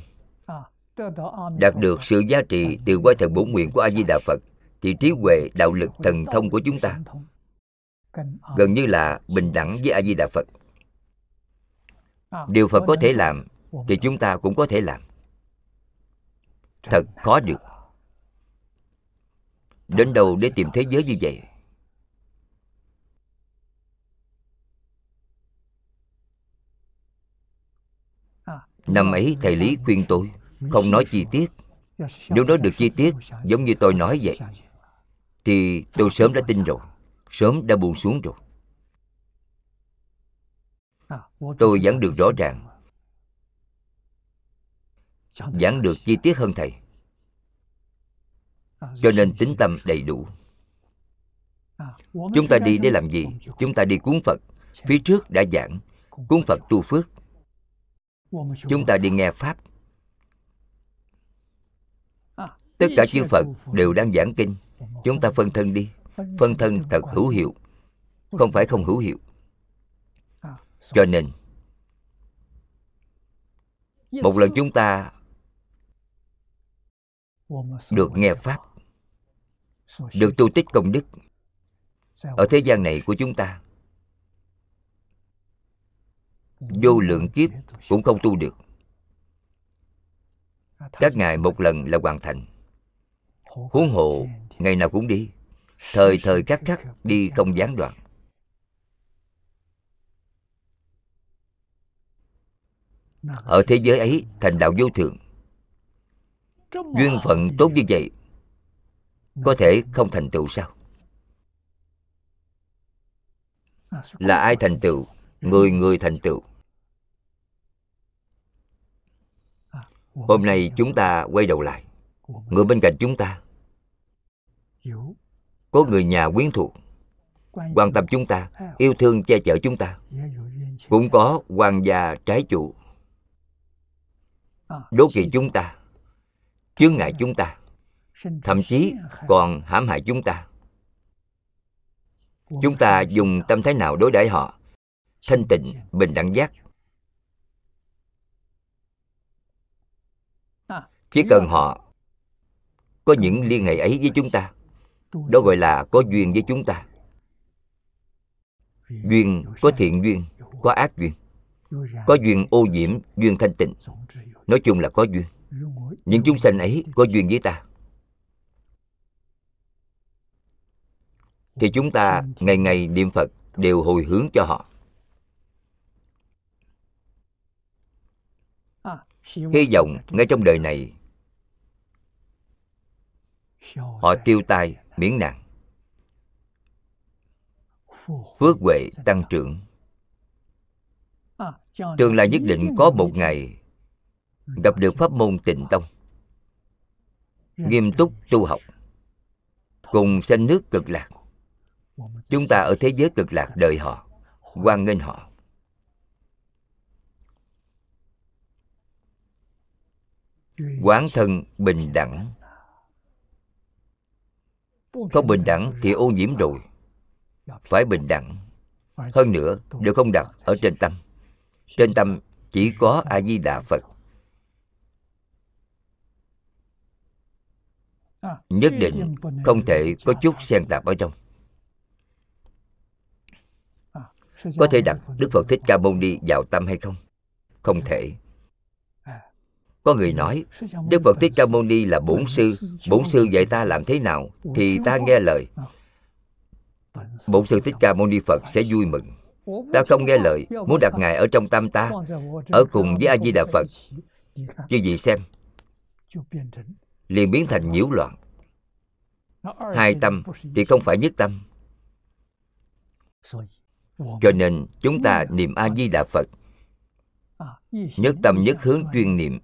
Đạt được sự giá trị từ quay thần bổn nguyện của a di đà phật thì trí huệ đạo lực thần thông của chúng ta gần như là bình đẳng với a di đà phật điều phật có thể làm thì chúng ta cũng có thể làm. Thật khó được đến đâu để tìm thế giới như vậy năm ấy, thầy lý khuyên tôi, không nói chi tiết. Nếu nói được chi tiết, giống như tôi nói vậy, thì tôi sớm đã tin rồi, sớm đã buông xuống rồi. Tôi giảng được rõ ràng giảng được chi tiết hơn thầy. Cho nên tính tâm đầy đủ. Chúng ta đi để làm gì? Chúng ta đi cúng phật. Phía trước đã giảng, cúng phật tu phước chúng ta đi nghe pháp. Tất cả chư phật đều đang giảng kinh. Chúng ta phân thân đi. Phân thân thật hữu hiệu không phải không hữu hiệu. Cho nên một lần chúng ta được nghe pháp. Được tu tích công đức ở thế gian này của chúng ta vô lượng kiếp cũng không tu được. Các ngài một lần là hoàn thành. Huống hộ ngày nào cũng đi. Thời thời khắc khắc đi không gián đoạn. Ở thế giới ấy thành đạo vô thường, duyên phận tốt như vậy có thể không thành tựu sao? Là ai thành tựu? Người người thành tựu. Hôm nay chúng ta quay đầu lại. Người bên cạnh chúng ta. Có người nhà quyến thuộc. Quan tâm chúng ta, yêu thương che chở chúng ta. Cũng có quan gia trái chủ. Đố kỵ chúng ta, chướng ngại chúng ta. Thậm chí còn hãm hại chúng ta. Chúng ta dùng tâm thái nào đối đãi họ? Thanh tịnh, bình đẳng giác. Chỉ cần họ có những liên hệ ấy với chúng ta, đó gọi là có duyên với chúng ta. Duyên có thiện duyên, có ác duyên. Có duyên ô nhiễm, duyên thanh tịnh. Nói chung là có duyên. Những chúng sanh ấy có duyên với ta. Thì chúng ta ngày ngày niệm phật đều hồi hướng cho họ. Hy vọng ngay trong đời này họ tiêu tai miễn nạn phước huệ tăng trưởng. Tương lai nhất định có một ngày gặp được pháp môn tịnh tông nghiêm túc tu học cùng sanh nước cực lạc. Chúng ta ở thế giới cực lạc đợi họ hoan nghênh họ quán thân bình đẳng. Không bình đẳng thì ô nhiễm rồi. Phải bình đẳng. Hơn nữa, đều không đặt ở trên tâm. Trên tâm chỉ có a di đà phật. Nhất định không thể có chút xen tạp ở trong. Có thể đặt đức phật thích ca mâu ni vào tâm hay không? Không thể có người nói, đức phật thích ca mâu ni là bổn sư. Bổn sư dạy ta làm thế nào thì ta nghe lời. Bổn sư thích ca mâu ni phật sẽ vui mừng. Ta không nghe lời, muốn đặt ngài ở trong tâm ta, ở cùng với a di đà phật. Chứ gì xem, liền biến thành nhiễu loạn. Hai tâm thì không phải nhất tâm. Cho nên chúng ta niệm a di đà phật. Nhất tâm, nhất hướng, chuyên niệm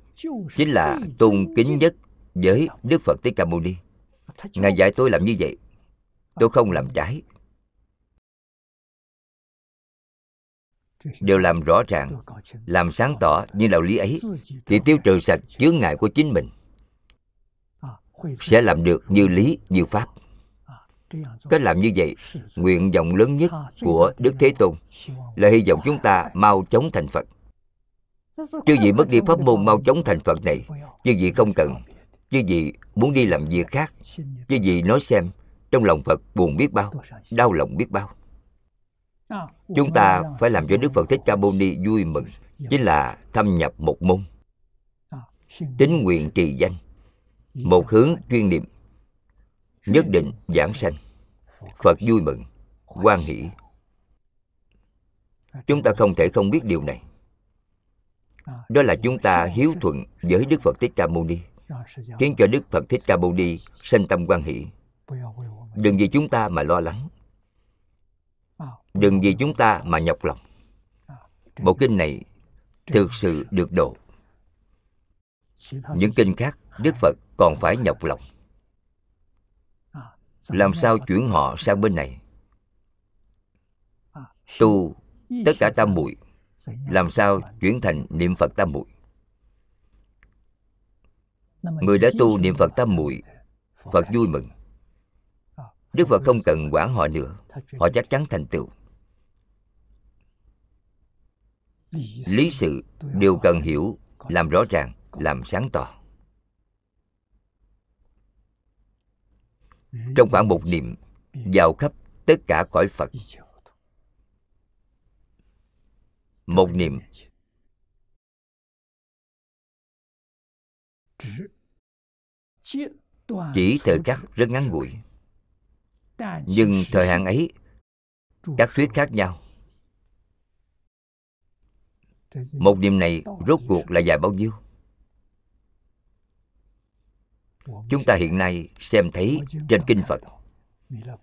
chính là tôn kính nhất với đức phật thích ca mâu ni. Ngài dạy tôi làm như vậy, tôi không làm trái. Đều làm rõ ràng, làm sáng tỏ như đạo lý ấy, thì tiêu trừ sạch chướng ngại của chính mình, sẽ làm được như lý, như pháp. Cách làm như vậy, nguyện vọng lớn nhất của đức thế tôn là hy vọng chúng ta mau chóng thành phật chư vị mất đi pháp môn mau chóng thành phật này. Chư vị không cần. Chư vị muốn đi làm việc khác. Chư vị nói xem, trong lòng phật buồn biết bao, đau lòng biết bao. Chúng ta phải làm cho đức phật thích ca mâu ni vui mừng, chính là thâm nhập một môn. Tính nguyện trì danh. Một hướng chuyên niệm. Nhất định giảng sanh. Phật vui mừng quan hỷ. Chúng ta không thể không biết điều này đó là chúng ta hiếu thuận với đức phật thích ca mâu ni. Khiến cho đức phật thích ca mâu ni sanh tâm quan hỷ. Đừng vì chúng ta mà lo lắng. Đừng vì chúng ta mà nhọc lòng. Bộ kinh này thực sự được độ. Những kinh khác, đức phật còn phải nhọc lòng. Làm sao chuyển họ sang bên này? Tu tất cả tam muội làm sao chuyển thành niệm phật tam muội? Người đã tu niệm phật tam muội phật vui mừng. Đức phật không cần quản họ nữa họ chắc chắn thành tựu. Lý sự đều cần hiểu làm rõ ràng làm sáng tỏ. Trong khoảng một niệm vào khắp tất cả cõi phật một niệm. Chỉ thời khắc rất ngắn ngủi. Nhưng thời hạn ấy, các thuyết khác nhau. Một niệm này rốt cuộc là dài bao nhiêu? Chúng ta hiện nay xem thấy trên kinh phật,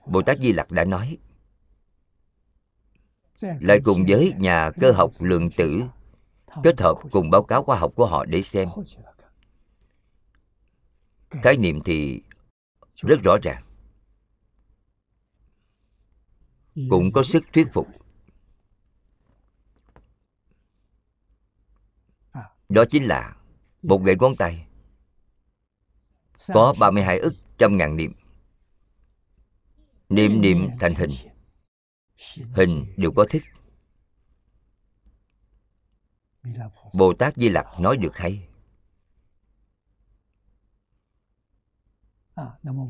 bồ tát di lặc đã nói lại cùng với nhà cơ học lượng tử, kết hợp cùng báo cáo khoa học của họ để xem. Khái niệm thì rất rõ ràng. Cũng có sức thuyết phục. Đó chính là một gậy ngón tay có 32 ức trăm ngàn niệm. Niệm niệm thành hình hình đều có thức bồ tát di lặc nói được hay.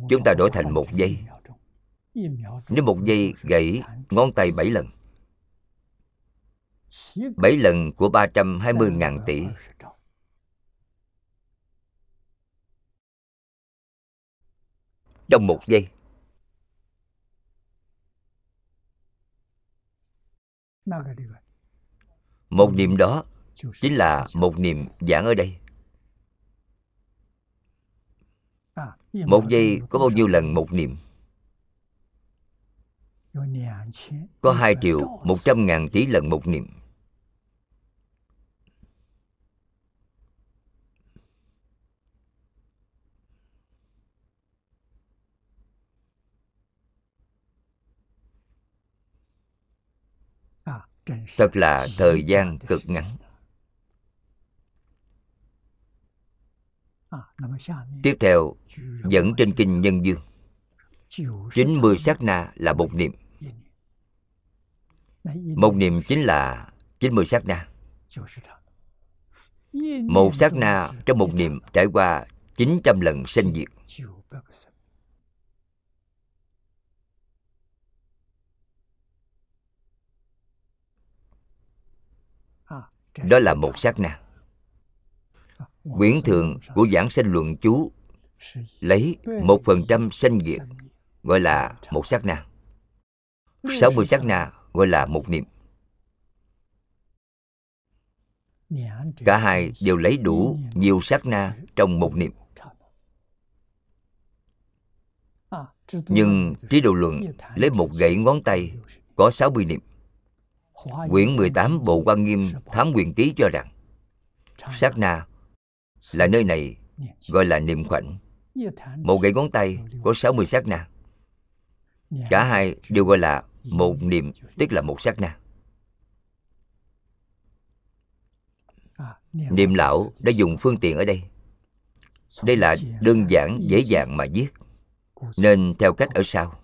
Chúng ta đổi thành một giây. Nếu một giây gãy ngón tay bảy lần bảy lần của 320 ngàn tỷ. Trong một giây Một niệm đó chính là một niệm giảng ở đây. Một giây có bao nhiêu lần một niệm? Có hai triệu một trăm ngàn tỷ lần một niệm Thật là thời gian cực ngắn. Tiếp theo, dẫn trên kinh Nhân Dương. 90 sát na là một niệm. Một niệm chính là 90 sát na. Một sát na trong một niệm trải qua 900 lần sanh diệt. Đó là một sát na. Quyển thường của giảng sanh luận chú Lấy một phần trăm sanh diệt Gọi là một sát na. 60 sát na gọi là một niệm. Cả hai đều lấy đủ nhiều sát na trong một niệm. Nhưng trí độ luận lấy một gậy ngón tay có 60 niệm Quyển 18 Bộ Quan Nghiêm Thám Quyền Tý cho rằng, Sát na là nơi này gọi là niệm khoảnh. Một gậy ngón tay có 60 sát na. Cả hai đều gọi là một niệm, tức là một sát na. Niệm lão đã dùng phương tiện ở đây. Đây là đơn giản, dễ dàng mà viết, Nên theo cách ở sau.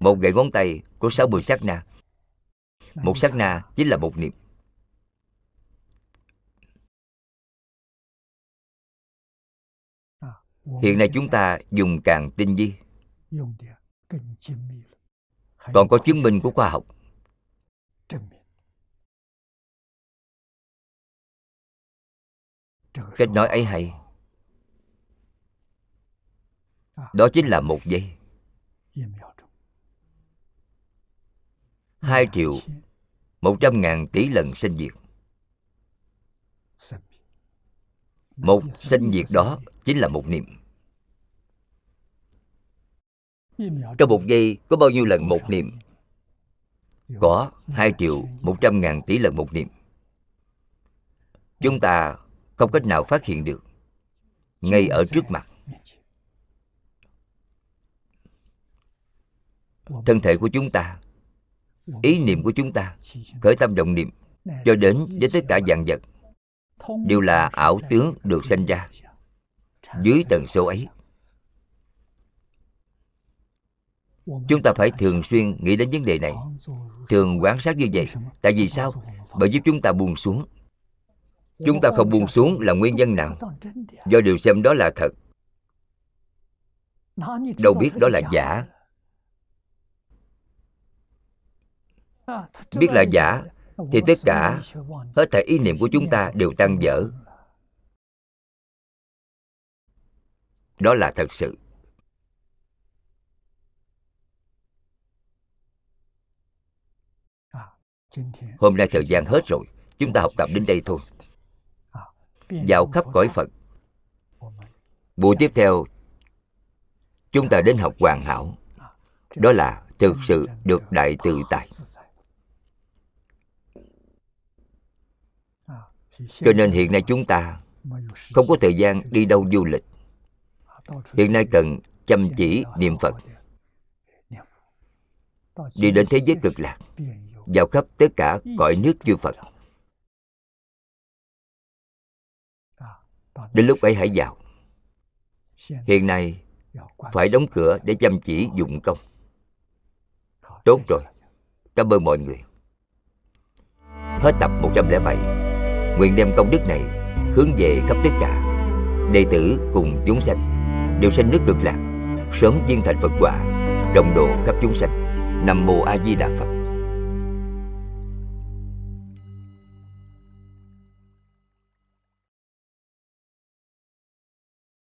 Một gậy ngón tay có 60 sát na một sát na chính là một niệm hiện nay chúng ta dùng càng tinh vi. Còn có chứng minh của khoa học. Cách nói ấy hay. Đó chính là một giây. Hai triệu một trăm ngàn tỷ lần sinh diệt. Một sinh diệt đó chính là một niệm. Trong một giây, có bao nhiêu lần một niệm? Có hai triệu một trăm ngàn tỷ lần một niệm. Chúng ta không cách nào phát hiện được ngay ở trước mặt. Thân thể của chúng ta ý niệm của chúng ta, khởi tâm động niệm, cho đến với tất cả dạng vật, đều là ảo tướng được sinh ra dưới tần số ấy. Chúng ta phải thường xuyên nghĩ đến vấn đề này, thường quan sát như vậy. Tại vì sao? Bởi giúp chúng ta buông xuống. Chúng ta không buông xuống là nguyên nhân nào? Do điều xem đó là thật. Đâu biết đó là giả. Biết là giả, Thì tất cả Hết thảy ý niệm của chúng ta đều tan dở. Đó là thật sự. Hôm nay thời gian hết rồi, Chúng ta học tập đến đây thôi. Vào khắp cõi Phật. Buổi tiếp theo, Chúng ta đến học hoàn hảo. Đó là thực sự được đại tự tại Cho nên hiện nay chúng ta không có thời gian đi đâu du lịch. Hiện nay cần chăm chỉ niệm Phật. Đi đến thế giới cực lạc, Vào khắp tất cả cõi nước chư Phật. Đến lúc ấy hãy vào. Hiện nay phải đóng cửa để chăm chỉ dụng công. Tốt rồi. Cảm ơn mọi người. Hết tập 107 Nguyện đem công đức này Hướng về khắp tất cả. Đệ tử cùng chúng sanh Đều sanh nước cực lạc, Sớm viên thành Phật quả, Đồng độ khắp chúng sanh. Nam Mô A Di Đà Phật.